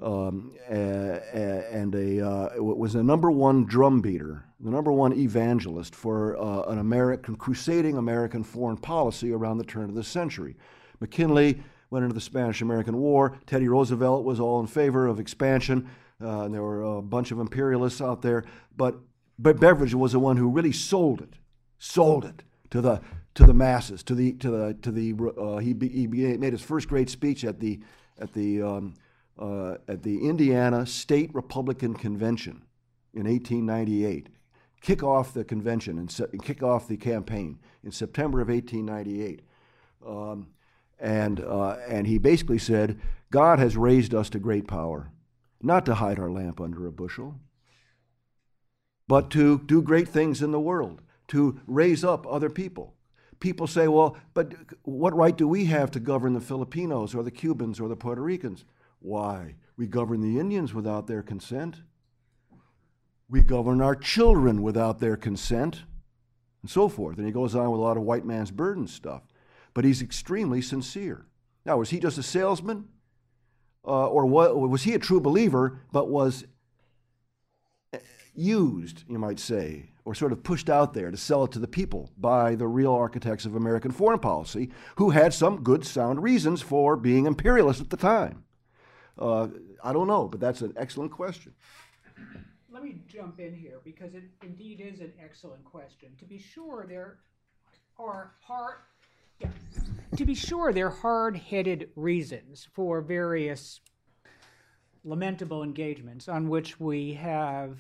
um, and a uh, was a number one drum beater, the number one evangelist for uh, an American crusading American foreign policy around the turn of the century. McKinley went into the Spanish-American War. Teddy Roosevelt was all in favor of expansion, uh, and there were a bunch of imperialists out there. But but Beveridge was the one who really sold it, sold it to the to the masses, to the to the to the. Uh, he, he made his first great speech at the at the um, uh, at the Indiana State Republican Convention in 1898. Kick off the convention and, se- kick off the campaign in September of 1898. Um, and, uh, and he basically said, God has raised us to great power, not to hide our lamp under a bushel, but to do great things in the world, to raise up other people. People say, well, but what right do we have to govern the Filipinos or the Cubans or the Puerto Ricans? Why? We govern the Indians without their consent. We govern our children without their consent, and so forth. And he goes on with a lot of white man's burden stuff. But he's extremely sincere. Now, was he just a salesman? Uh, or what, was he a true believer, but was used, you might say, or sort of pushed out there to sell it to the people by the real architects of American foreign policy, who had some good, sound reasons for being imperialist at the time? Uh, I don't know, but that's an excellent question. Let me jump in here because it indeed is an excellent question. To be sure, there are hard. Yeah. To be sure, there are hard-headed reasons for various lamentable engagements on which we have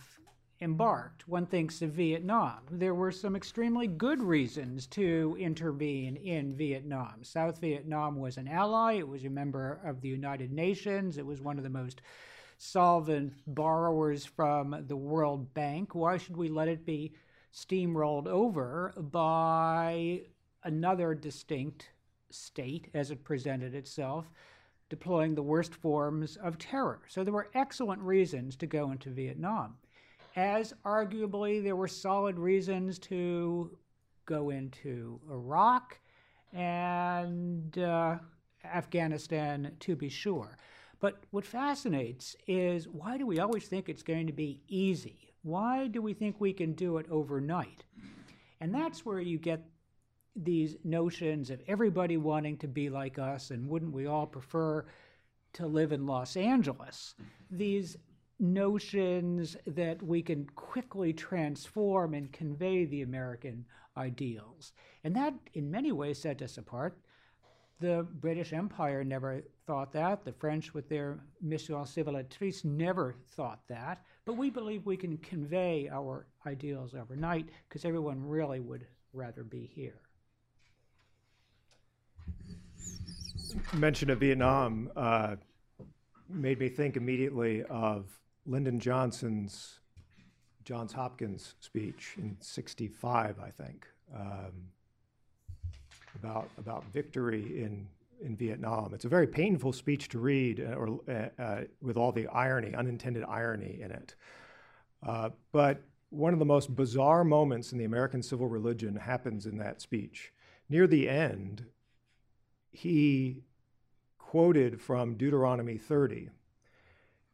embarked. One thinks of Vietnam. There were some extremely good reasons to intervene in Vietnam. South Vietnam was an ally, it was a member of the United Nations, it was one of the most solvent borrowers from the World Bank. Why should we let it be steamrolled over by another distinct state as it presented itself? Deploying the worst forms of terror. So there were excellent reasons to go into Vietnam as arguably there were solid reasons to go into Iraq and uh, Afghanistan, to be sure. But what fascinates is why do we always think it's going to be easy? Why do we think we can do it overnight? And that's where you get these notions of everybody wanting to be like us and wouldn't we all prefer to live in Los Angeles? Mm-hmm. These notions that we can quickly transform and convey the American ideals. And that, in many ways, set us apart. The British Empire never thought that. The French, with their Mission Civilisatrice, never thought that. But we believe we can convey our ideals overnight because everyone really would rather be here. Mention of Vietnam uh, made me think immediately of Lyndon Johnson's, Johns Hopkins speech in 65, I think, um, about, about victory in, in Vietnam. It's a very painful speech to read uh, or, uh, uh, with all the irony, unintended irony in it. Uh, but one of the most bizarre moments in the American civil religion happens in that speech. Near the end, he quoted from Deuteronomy 30,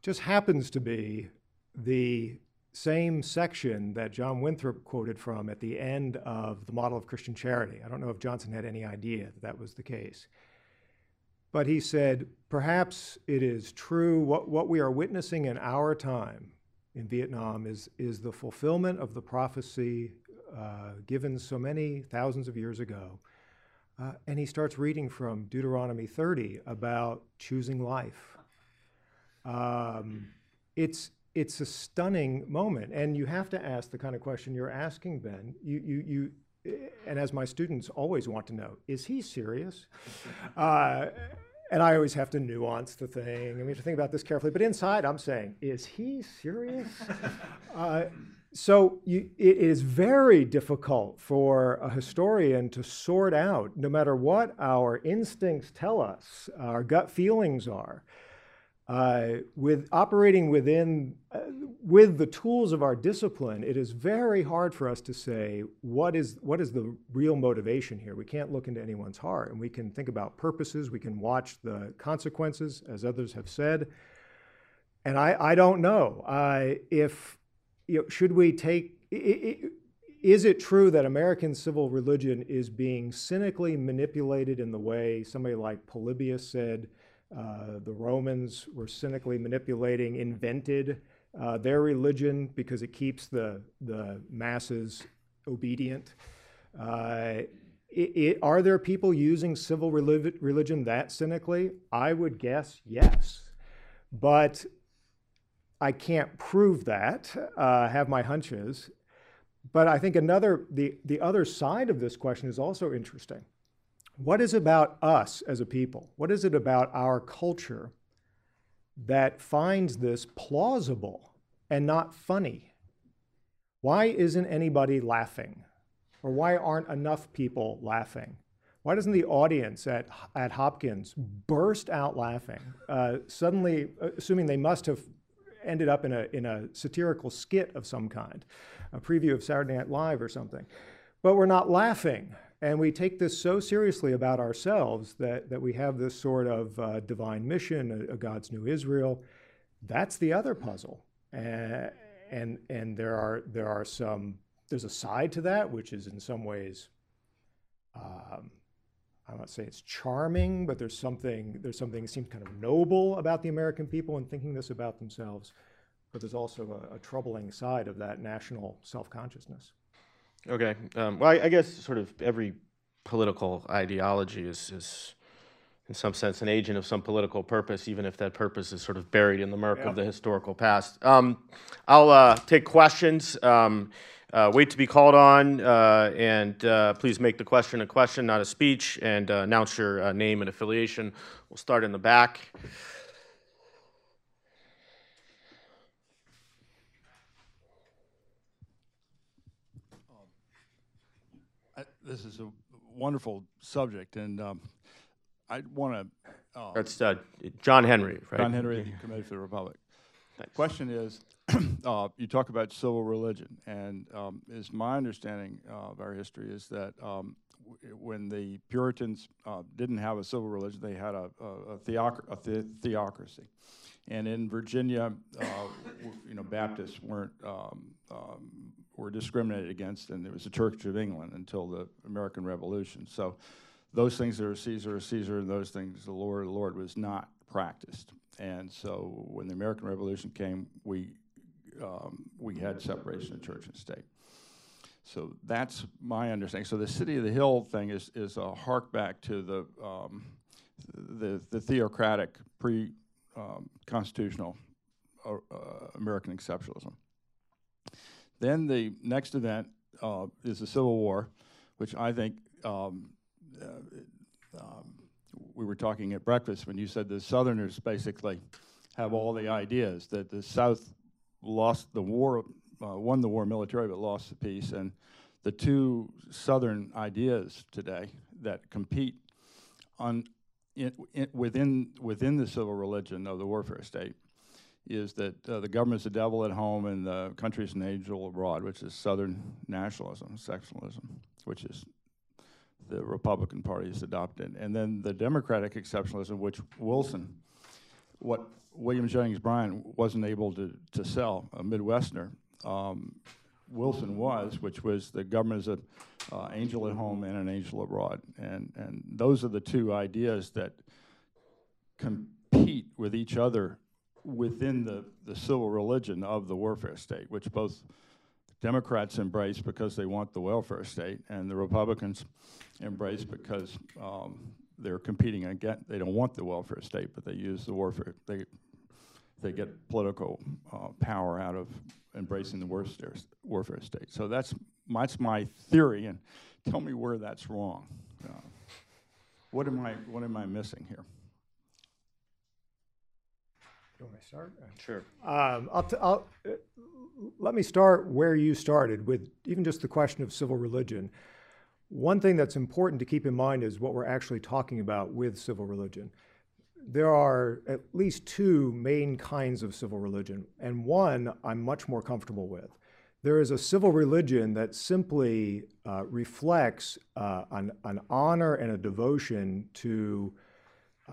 just happens to be the same section that John Winthrop quoted from at the end of the model of Christian charity. I don't know if Johnson had any idea that that was the case. But he said, perhaps it is true, what, what we are witnessing in our time in Vietnam is, is the fulfillment of the prophecy uh, given so many thousands of years ago. Uh, and he starts reading from Deuteronomy 30 about choosing life um, it's it's a stunning moment, and you have to ask the kind of question you're asking, Ben. You you you, and as my students always want to know, is he serious? Uh, and I always have to nuance the thing, we have to think about this carefully. But inside, I'm saying, is he serious? uh, so you, it is very difficult for a historian to sort out, no matter what our instincts tell us, our gut feelings are, uh, with operating within uh, with the tools of our discipline, it is very hard for us to say what is what is the real motivation here. We can't look into anyone's heart, and we can think about purposes. We can watch the consequences, as others have said. And I, I don't know uh, if you know, should we take. Is it true that American civil religion is being cynically manipulated in the way somebody like Polybius said? Uh, the Romans were cynically manipulating, invented uh, their religion because it keeps the, the masses obedient. Uh, it, it, are there people using civil religion that cynically? I would guess yes. But I can't prove that, uh, have my hunches. But I think another, the, the other side of this question is also interesting. What is about us as a people? What is it about our culture that finds this plausible and not funny? Why isn't anybody laughing? Or why aren't enough people laughing? Why doesn't the audience at, at Hopkins burst out laughing? Uh, suddenly, uh, assuming they must have ended up in a, in a satirical skit of some kind, a preview of Saturday Night Live or something. But we're not laughing. And we take this so seriously about ourselves that, that we have this sort of uh, divine mission, a, a, God's new Israel. That's the other puzzle. Uh, and and there are there are some there's a side to that which is in some ways um, I don't say it's charming, but there's something there's something that seems kind of noble about the American people and thinking this about themselves. But there's also a, a troubling side of that national self-consciousness. Okay. Um, well, I, I, guess sort of every political ideology is, is, in some sense, an agent of some political purpose, even if that purpose is sort of buried in the murk yeah. of the historical past. Um, I'll uh, take questions. Um, uh, wait to be called on, uh, and uh, please make the question a question, not a speech, and uh, announce your uh, name and affiliation. We'll start in the back. this is a wonderful subject, and um, I want to. Uh, That's uh, John Henry, right? John Henry, Committee for the Republic. Thanks. Question is, uh, you talk about civil religion, and um, is my understanding of our history is that um, when the Puritans uh, didn't have a civil religion, they had a, a, a, theoc- a the- theocracy. And in Virginia, uh, you know, Baptists weren't um, um, were discriminated against, and it was the Church of England until the American Revolution. So, those things that are Caesar are Caesar, and those things the Lord, the Lord was not practiced. And so, when the American Revolution came, we um, we had separation of church and state. So that's my understanding. So the city of the hill thing is is a hark back to the um, the, the theocratic pre um, constitutional uh, uh, American exceptionalism. Then the next event uh, is the Civil War, which I think um, uh, um, we were talking at breakfast when you said the Southerners basically have all the ideas that the South lost the war, uh, won the war militarily, but lost the peace, and the two Southern ideas today that compete on in, in, within within the civil religion of the warfare state is that uh, the government's the devil at home and the country's an angel abroad, which is Southern nationalism, sectionalism, which is the Republican Party has adopted. And then the Democratic exceptionalism, which Wilson, what William Jennings Bryan wasn't able to, to sell, a Midwesterner, um, Wilson was, which was the government is an uh, angel at home and an angel abroad. And, and those are the two ideas that compete with each other within the, the civil religion of the warfare state, which both Democrats embrace because they want the welfare state, and the Republicans embrace because um, they're competing against. They don't want the welfare state, but they use the warfare. They they get political uh, power out of embracing the warfare warfare state. So that's that's my theory, and tell me where that's wrong. Uh, what am I what am I missing here? You want me to start? Sure. Um, I'll, t- I'll, uh, let me start where you started with even just the question of civil religion. One thing that's important to keep in mind is what we're actually talking about with civil religion. There are at least two main kinds of civil religion, and one I'm much more comfortable with. There is a civil religion that simply uh, reflects uh, an, an honor and a devotion to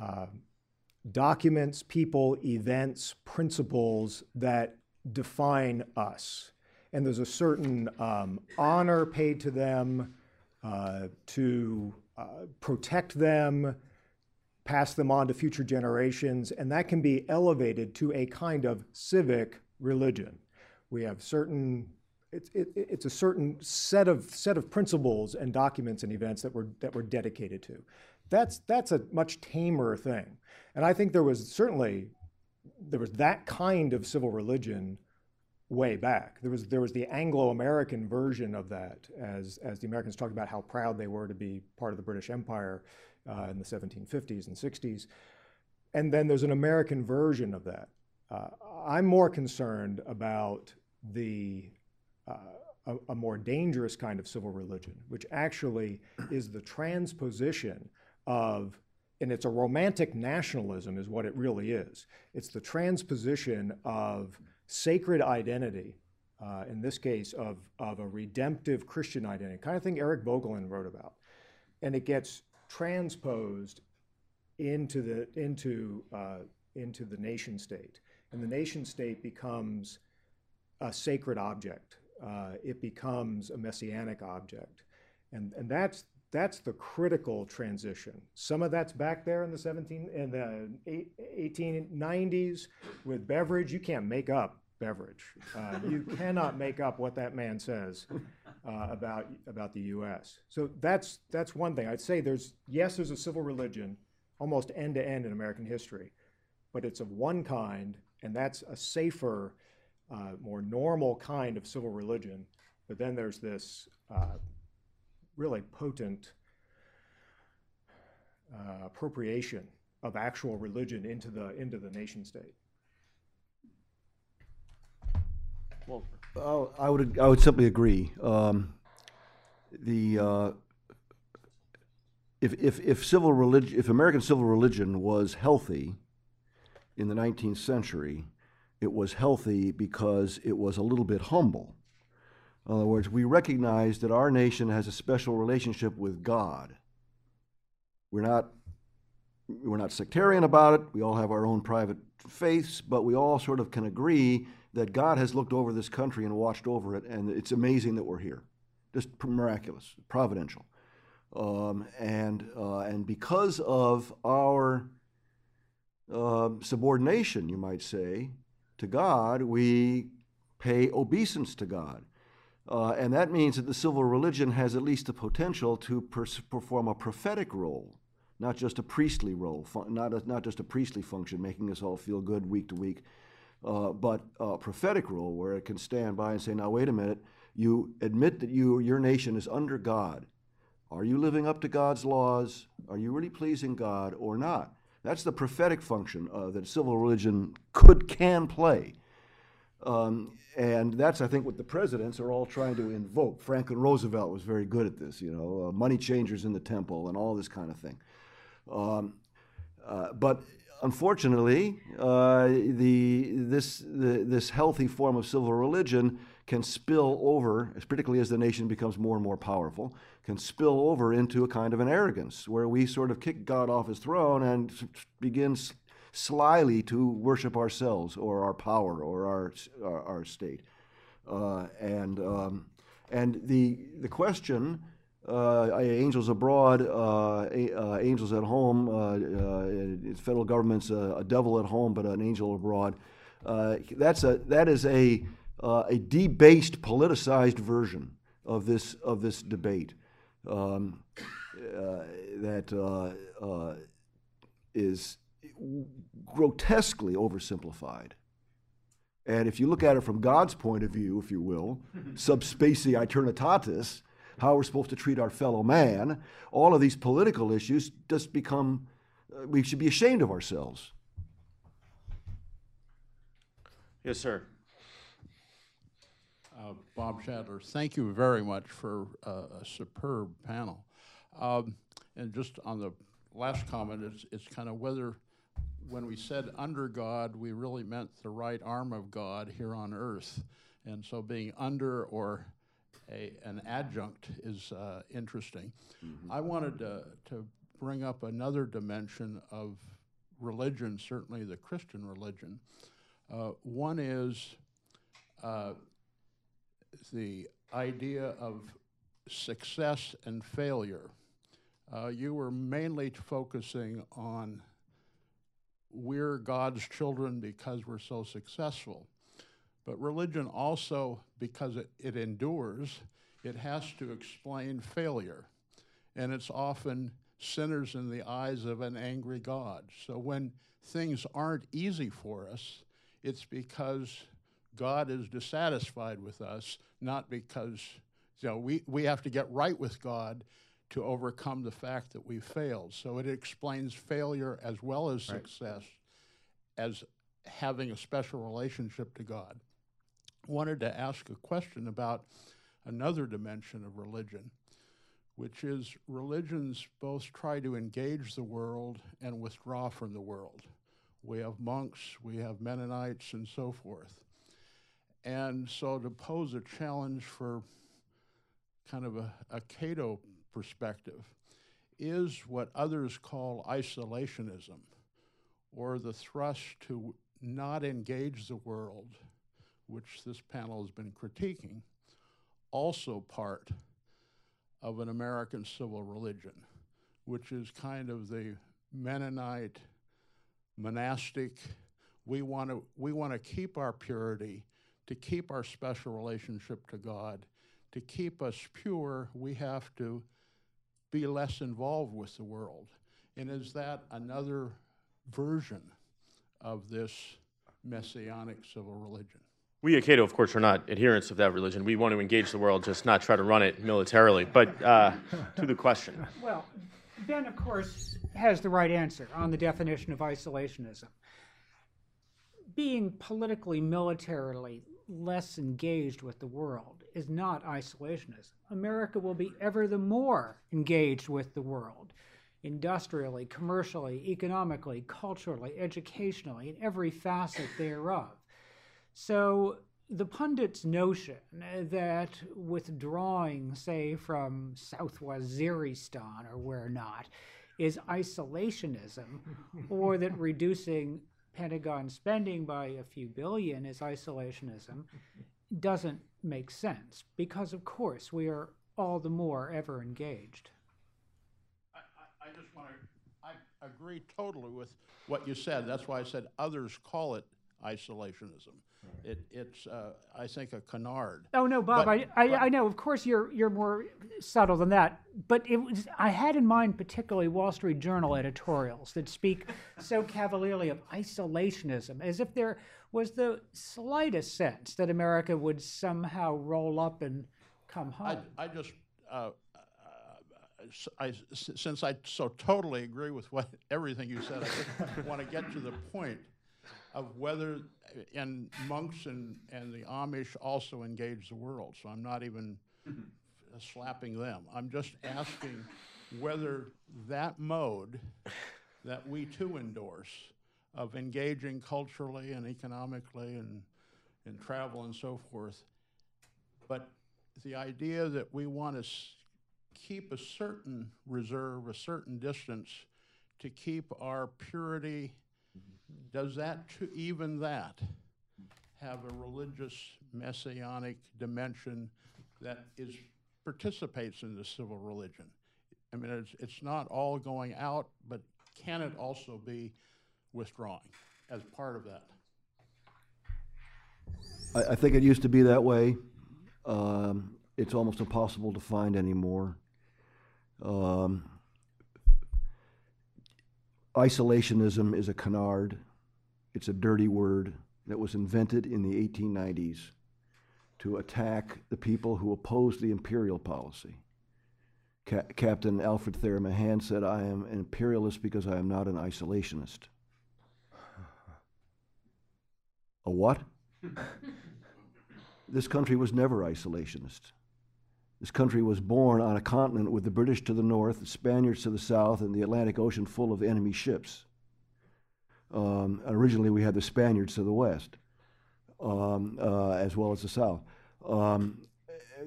uh, documents, people, events, principles that define us. And there's a certain um, honor paid to them uh, to uh, protect them, pass them on to future generations, and that can be elevated to a kind of civic religion. We have certain it's, it, it's a certain set of set of principles and documents and events that we're that we're dedicated to. That's that's a much tamer thing, and I think there was certainly there was that kind of civil religion way back. There was there was the Anglo-American version of that, as as the Americans talked about how proud they were to be part of the British Empire uh, in the 1750s and 60s, and then there's an American version of that. Uh, I'm more concerned about the uh, a, a, more dangerous kind of civil religion, which actually is the transposition of, and it's a romantic nationalism, is what it really is. It's the transposition of sacred identity, uh, in this case, of, of a redemptive Christian identity, kind of thing Eric Voegelin wrote about. And it gets transposed into the, into, uh, into the nation state. And the nation state becomes a sacred object uh, it becomes a messianic object. And, and that's, that's the critical transition. Some of that's back there in the 17 in the 1890s with Beveridge. You can't make up Beveridge. Uh, you cannot make up what that man says uh, about about the U.S. So that's that's one thing I'd say. There's yes, there's a civil religion almost end to end in American history, but it's of one kind, and that's a safer uh, more normal kind of civil religion. But then there's this uh, really potent uh, appropriation of actual religion into the into the nation state. Well, oh, I would I would simply agree. Um, the uh, if, if, if civil religion if American civil religion was healthy in the 19th century, it was healthy because it was a little bit humble. In other words, we recognize that our nation has a special relationship with God. We're not, we're not sectarian about it. We all have our own private faiths, but we all sort of can agree that God has looked over this country and watched over it, and it's amazing that we're here. Just miraculous, providential. Um, and, uh, and because of our uh, subordination, you might say, to God, we pay obeisance to God. Uh, and that means that the civil religion has at least the potential to perform a prophetic role, not just a priestly role, not, a, not just a priestly function, making us all feel good week to week, uh, but a prophetic role where it can stand by and say, now, wait a minute, you admit that you, your nation is under God. Are you living up to God's laws? Are you really pleasing God or not? That's the prophetic function uh, that civil religion could, can play. Um, and that's, I think, what the presidents are all trying to invoke. Franklin Roosevelt was very good at this, you know, uh, money changers in the temple and all this kind of thing. Um, uh, but unfortunately, uh, the, this, the, this healthy form of civil religion can spill over, particularly as the nation becomes more and more powerful, can spill over into a kind of an arrogance where we sort of kick God off his throne and begin slyly to worship ourselves or our power or our, our, our state. Uh, and, um, and the, the question uh, angels abroad, uh, uh, angels at home, uh, uh, federal government's a, a, devil at home, but an angel abroad. that's a, that is a, a debased, politicized version of this, of this debate um, that is grotesquely oversimplified. And if you look at it from God's point of view, if you will, sub specie aeternitatis, how we're supposed to treat our fellow man, all of these political issues just become, uh, we should be ashamed of ourselves. Yes, sir. Uh, Bob Shadler, thank you very much for uh, a superb panel. Um, and just on the last comment, it's, it's kind of whether when we said under God, we really meant the right arm of God here on earth. And so being under or a, an adjunct is uh, interesting. I wanted to, to bring up another dimension of religion, certainly the Christian religion. Uh, one is uh, the idea of success and failure. Uh, you were mainly focusing on we're God's children because we're so successful. But religion also, because it, it endures, it has to explain failure. And it's often sinners in the eyes of an angry God. So when things aren't easy for us, it's because God is dissatisfied with us, not because you know, we, we have to get right with God to overcome the fact that we failed. So it explains failure as well as success as having a special relationship to God. Wanted to ask a question about another dimension of religion, which is religions both try to engage the world and withdraw from the world. We have monks, we have Mennonites, and so forth. And so to pose a challenge for kind of a, a Cato perspective is what others call isolationism, or the thrust to not engage the world, which this panel has been critiquing, also part of an American civil religion, which is kind of the Mennonite, monastic. We want to we want to keep our purity, to keep our special relationship to God, to keep us pure. We have to be less involved with the world. And is that another version of this messianic civil religion? We at Cato, of course, are not adherents of that religion. We want to engage the world, just not try to run it militarily. But uh, to the question. Well, Ben, of course, has the right answer on the definition of isolationism. Being politically, militarily less engaged with the world is not isolationism. America will be ever the more engaged with the world industrially, commercially, economically, culturally, educationally, in every facet thereof. So the pundit's notion that withdrawing, say, from South Waziristan or where not, is isolationism, or that reducing Pentagon spending by a few billion is isolationism, doesn't make sense because, of course, we are all the more ever engaged. I, I, I just want to, I agree totally with what you said. That's why I said others call it isolationism. It, it's, uh, I think, a canard. Oh no, Bob. But- I, I, but- I know. Of course, you're you're more subtle than that. But it was I had in mind particularly Wall Street Journal editorials that speak so cavalierly of isolationism, as if there was the slightest sense that America would somehow roll up and come home. I, I just, uh, uh, s- I, s- since I so totally agree with what, everything you said, I just want to get to the point of whether, and monks and, and the Amish also engage the world, so I'm not even slapping them. I'm just asking whether that mode that we too endorse of engaging culturally and economically and, and travel and so forth, but the idea that we want to keep a certain reserve, a certain distance to keep our purity, does that, even that, have a religious messianic dimension that is, participates in the civil religion? I mean, it's, it's not all going out, but can it also be withdrawing as part of that? I, I think it used to be that way. Um, it's almost impossible to find anymore. Um, isolationism is a canard. It's a dirty word that was invented in the 1890s to attack the people who opposed the imperial policy. Ca- Captain Alfred Thayer Mahan said, I am an imperialist because I am not an isolationist. A what? this country was never isolationist. This country was born on a continent with the British to the north, the Spaniards to the south, and the Atlantic Ocean full of enemy ships. Um, originally, we had the Spaniards to the west, um, uh, as well as the south. Um,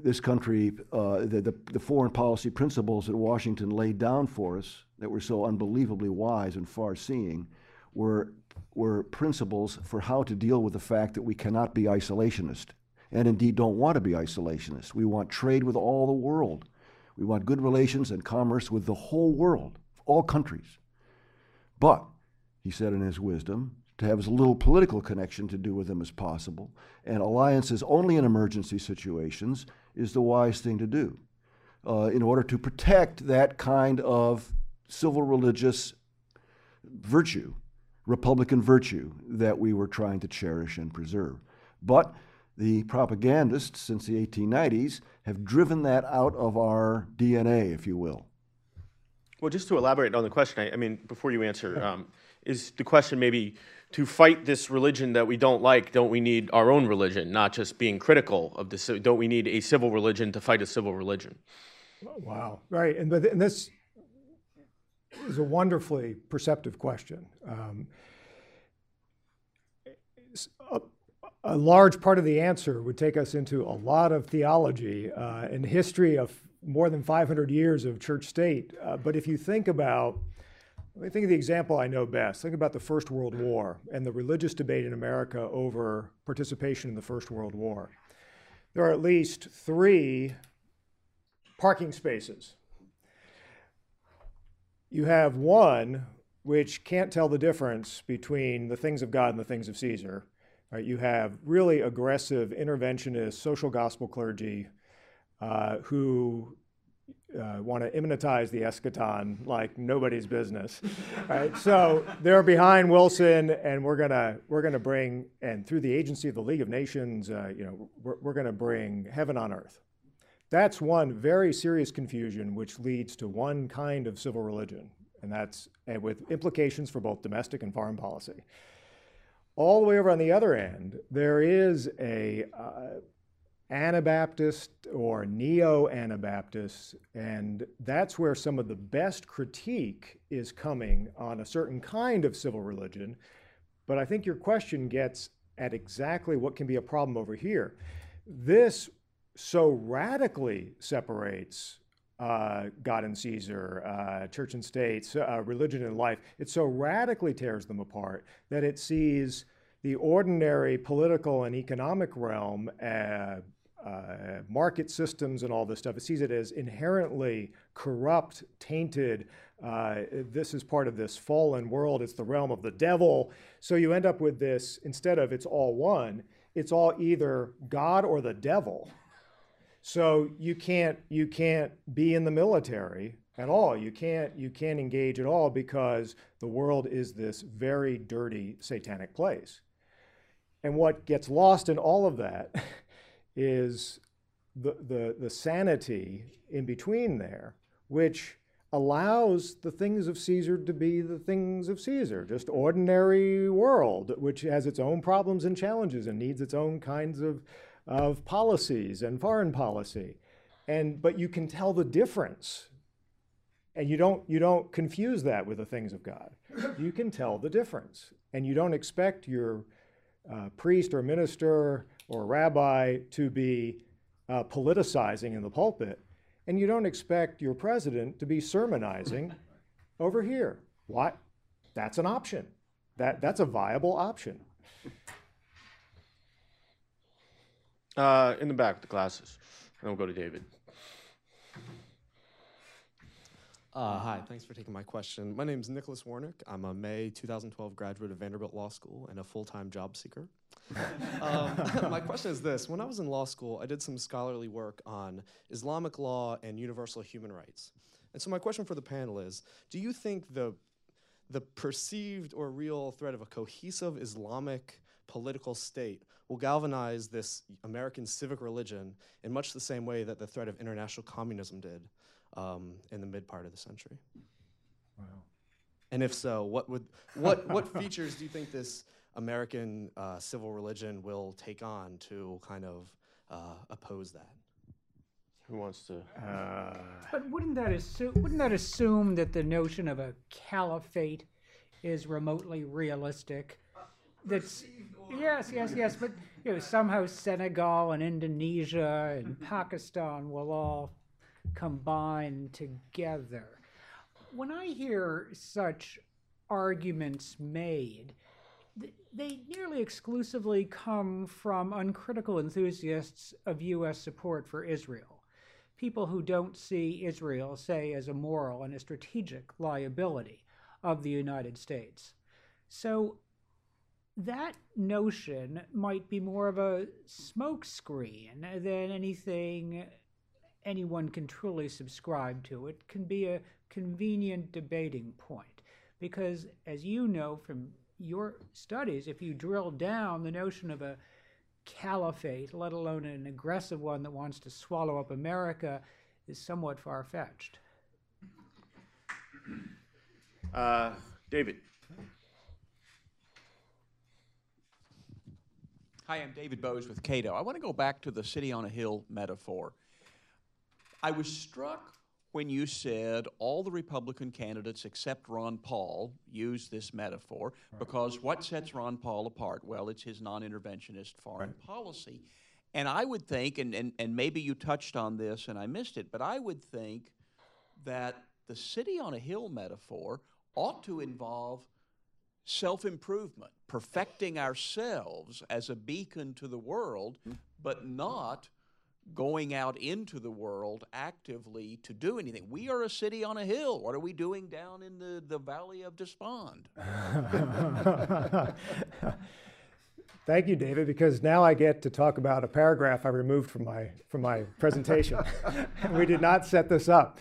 this country, uh, the, the, the, foreign policy principles that Washington laid down for us that were so unbelievably wise and far seeing were, were principles for how to deal with the fact that we cannot be isolationist and indeed don't want to be isolationists. We want trade with all the world. We want good relations and commerce with the whole world, all countries. But, he said in his wisdom, to have as little political connection to do with them as possible, and alliances only in emergency situations is the wise thing to do uh, in order to protect that kind of civil religious virtue, Republican virtue that we were trying to cherish and preserve. But the propagandists since the 1890s have driven that out of our DNA, if you will. Well, just to elaborate on the question, I, I mean, before you answer, um, is the question maybe to fight this religion that we don't like, don't we need our own religion, not just being critical of this? Don't we need a civil religion to fight a civil religion? Wow, right. And, and this is a wonderfully perceptive question. Um, a large part of the answer would take us into a lot of theology uh, and history of more than 500 years of church state. Uh, but if you think about, let me think of the example I know best. Think about the First World War and the religious debate in America over participation in the First World War. There are at least three parking spaces. You have one which can't tell the difference between the things of God and the things of Caesar Right? You have really aggressive interventionist social gospel clergy uh, who uh, want to immanentize the eschaton like nobody's business. right? So they're behind Wilson, and we're gonna we're gonna bring and through the agency of the League of Nations, uh, you know, we're, we're gonna bring heaven on earth. That's one very serious confusion, which leads to one kind of civil religion, and that's and with implications for both domestic and foreign policy. All the way over on the other end, there is a uh, Anabaptist or neo Anabaptist, and that's where some of the best critique is coming on a certain kind of civil religion. But I think your question gets at exactly what can be a problem over here. This so radically separates uh, God and Caesar, uh, church and state, uh, religion and life. It so radically tears them apart that it sees the ordinary political and economic realm, uh, uh, market systems and all this stuff, it sees it as inherently corrupt, tainted. Uh, this is part of this fallen world. It's the realm of the devil. So you end up with this instead of it's all one, it's all either God or the devil. So you can't you can't be in the military at all. You can't you can't engage at all because the world is this very dirty satanic place. And what gets lost in all of that is the, the, the sanity in between there, which allows the things of Caesar to be the things of Caesar, just ordinary world, which has its own problems and challenges and needs its own kinds of, of policies and foreign policy. And, but you can tell the difference. And you don't, you don't confuse that with the things of God. You can tell the difference. And you don't expect your uh, priest or minister or rabbi to be uh, politicizing in the pulpit, and you don't expect your president to be sermonizing over here. What? That's an option. That, that's a viable option. Uh, in the back with the glasses. And we'll go to David. Uh, hi, thanks for taking my question. My name is Nicholas Warnick. I'm a May 2012 graduate of Vanderbilt Law School and a full time job seeker. um, my question is this When I was in law school, I did some scholarly work on Islamic law and universal human rights. And so, my question for the panel is Do you think the, the perceived or real threat of a cohesive Islamic political state will galvanize this American civic religion in much the same way that the threat of international communism did? um, in the mid part of the century. Wow. And if so, what would what what features do you think this American uh, civil religion will take on to kind of uh, oppose that. Who wants to? But wouldn't that assume wouldn't that assume that the notion of a caliphate is remotely realistic? That's yes, yes, yes. But you know, somehow Senegal and Indonesia and Pakistan will all combine together. When I hear such arguments made, they nearly exclusively come from uncritical enthusiasts of U.S. support for Israel people who don't see Israel, say, as a moral and a strategic liability of the United States. So that notion might be more of a smokescreen than anything anyone can truly subscribe to. It can be a convenient debating point because, as you know from your studies, if you drill down the notion of a caliphate, let alone an aggressive one that wants to swallow up America, is somewhat far fetched. Uh, David. Hi, I'm David Boaz with Cato. I want to go back to the city on a hill metaphor. I was struck when you said all the Republican candidates except Ron Paul use this metaphor because what sets Ron Paul apart? Well, it's his non interventionist foreign policy. And I would think, and, and, and maybe you touched on this and I missed it, but I would think that the city on a hill metaphor ought to involve self improvement, perfecting ourselves as a beacon to the world, but not going out into the world actively to do anything. We are a city on a hill. What are we doing down in the, the valley of despond? Thank you, David, because now I get to talk about a paragraph I removed from my from my presentation. we did not set this up.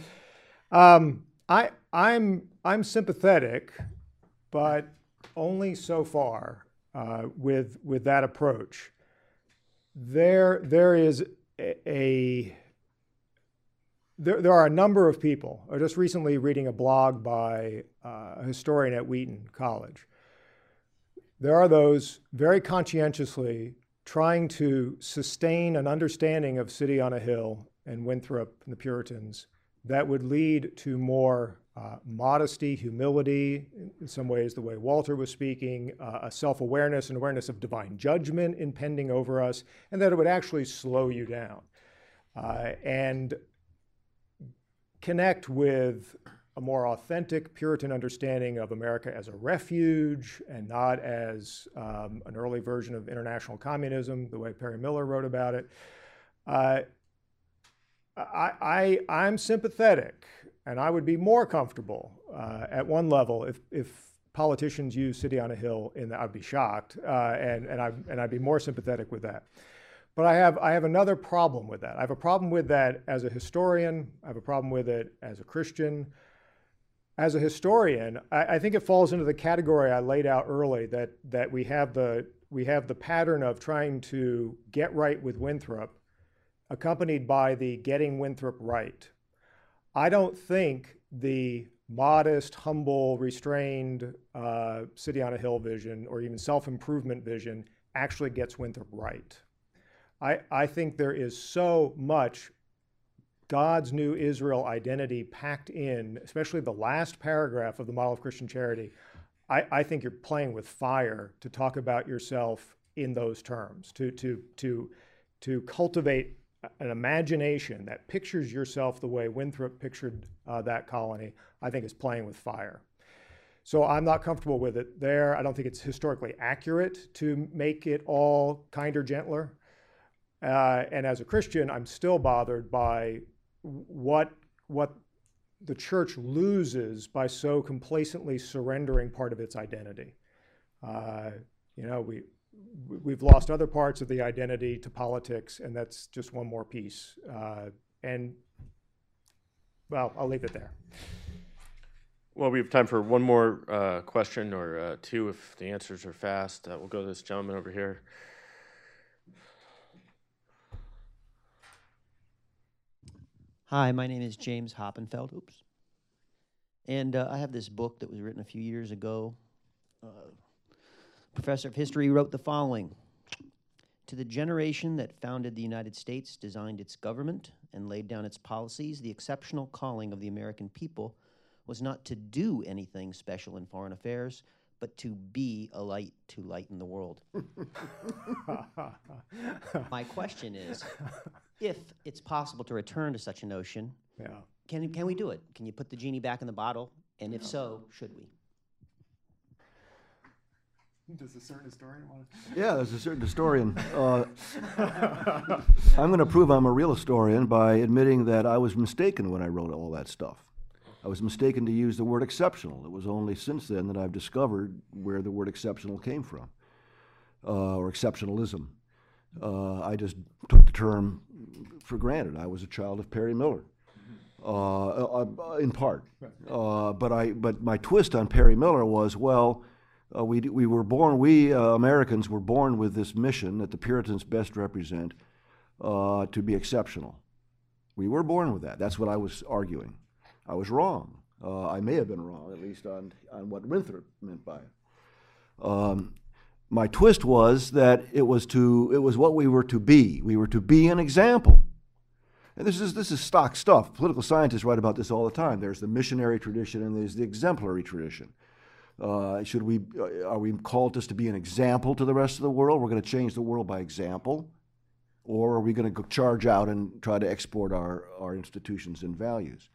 Um, I I'm I'm sympathetic, but only so far uh, with with that approach. There there is a, a there, there are a number of people. I was just recently reading a blog by uh, a historian at Wheaton College. There are those very conscientiously trying to sustain an understanding of City on a Hill and Winthrop and the Puritans that would lead to more uh, modesty, humility, in some ways, the way Walter was speaking, uh, a self awareness and awareness of divine judgment impending over us, and that it would actually slow you down uh, and connect with a more authentic Puritan understanding of America as a refuge and not as um, an early version of international communism, the way Perry Miller wrote about it. I, I, am sympathetic, and I would be more comfortable uh, at one level if, if politicians use City on a Hill. In the, I'd be shocked, uh, and and I and I'd be more sympathetic with that. But I have I have another problem with that. I have a problem with that as a historian. I have a problem with it as a Christian. As a historian, I, I think it falls into the category I laid out early that that we have the we have the pattern of trying to get right with Winthrop accompanied by the Getting Winthrop Right. I don't think the modest, humble, restrained uh, city on a hill vision or even self improvement vision actually gets Winthrop right. I, I think there is so much God's new Israel identity packed in, especially the last paragraph of the model of Christian charity. I, I think you're playing with fire to talk about yourself in those terms, to, to, to, to cultivate an imagination that pictures yourself the way Winthrop pictured uh, that colony, I think is playing with fire. So I'm not comfortable with it there. I don't think it's historically accurate to make it all kinder, gentler. Uh, and as a Christian, I'm still bothered by what what the church loses by so complacently surrendering part of its identity. Uh, you know, we we've lost other parts of the identity to politics, and that's just one more piece. Uh, and well, I'll leave it there. Well, we have time for one more uh, question or uh, two if the answers are fast. Uh, we'll go to this gentleman over here. Hi, my name is James Hoppenfeld. Oops. And uh, I have this book that was written a few years ago uh, professor of history, wrote the following To the generation that founded the United States, designed its government, and laid down its policies, the exceptional calling of the American people was not to do anything special in foreign affairs, but to be a light to lighten the world. My question is if it's possible to return to such a notion, Yeah. can, can we do it? Can you put the genie back in the bottle? And if so, should we? Does a certain historian want to? Yeah, there's a certain historian. Uh, I'm going to prove I'm a real historian by admitting that I was mistaken when I wrote all that stuff. I was mistaken to use the word exceptional. It was only since then that I've discovered where the word exceptional came from, uh, or exceptionalism. Uh, I just took the term for granted. I was a child of Perry Miller, uh, uh, in part. Uh, but I, but my twist on Perry Miller was, well, uh, we, we were born, we uh, Americans were born with this mission that the Puritans best represent uh, to be exceptional. We were born with that. That's what I was arguing. I was wrong. Uh, I may have been wrong, at least on, on what Winthrop meant by it. Um, my twist was that it was to it was what we were to be. We were to be an example. And this is this is stock stuff. Political scientists write about this all the time. There's the missionary tradition and there's the exemplary tradition. Uh, should we uh, are we called just to be an example to the rest of the world? We're going to change the world by example, or are we going to charge out and try to export our our institutions and values?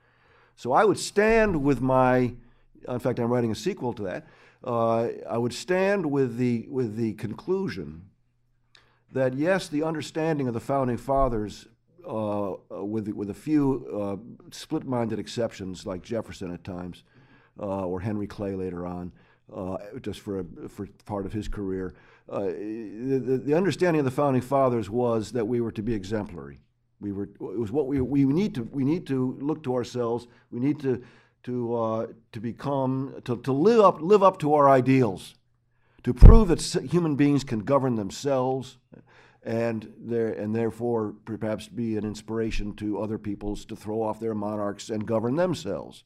So I would stand with my. In fact, I'm writing a sequel to that. Uh, I would stand with the with the conclusion that yes, the understanding of the founding fathers, uh, with with a few uh, split-minded exceptions like Jefferson at times, uh, or Henry Clay later on, uh, just for a, for part of his career. Uh, the, the understanding of the founding fathers was that we were to be exemplary. We were it was what we we need to we need to look to ourselves. We need to to uh, to become to, to live up live up to our ideals, to prove that human beings can govern themselves, and there and therefore perhaps be an inspiration to other peoples to throw off their monarchs and govern themselves.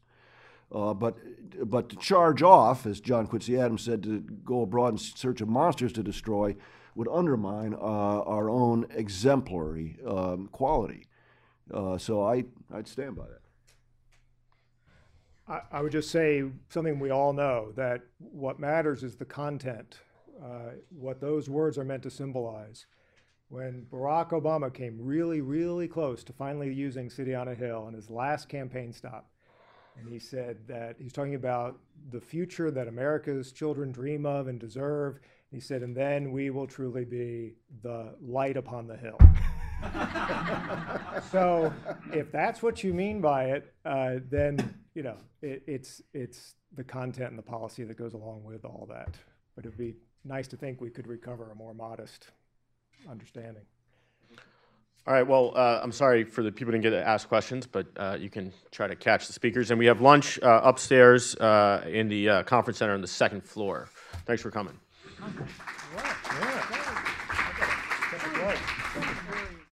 Uh, but but to charge off, as John Quincy Adams said, to go abroad in search of monsters to destroy, would undermine uh, our own exemplary um, quality. Uh, so I I'd stand by that. I, I would just say something we all know that what matters is the content, uh, what those words are meant to symbolize. When Barack Obama came really, really close to finally using City on a Hill in his last campaign stop, and he said that he's talking about the future that America's children dream of and deserve. He said, and then we will truly be the light upon the hill. so if that's what you mean by it, uh, then you know it, it's it's the content and the policy that goes along with all that. But it'd be nice to think we could recover a more modest understanding. All right, well, uh, I'm sorry for the people who didn't get to ask questions, but uh, you can try to catch the speakers. And we have lunch uh, upstairs uh, in the uh, conference center on the second floor. Thanks for coming.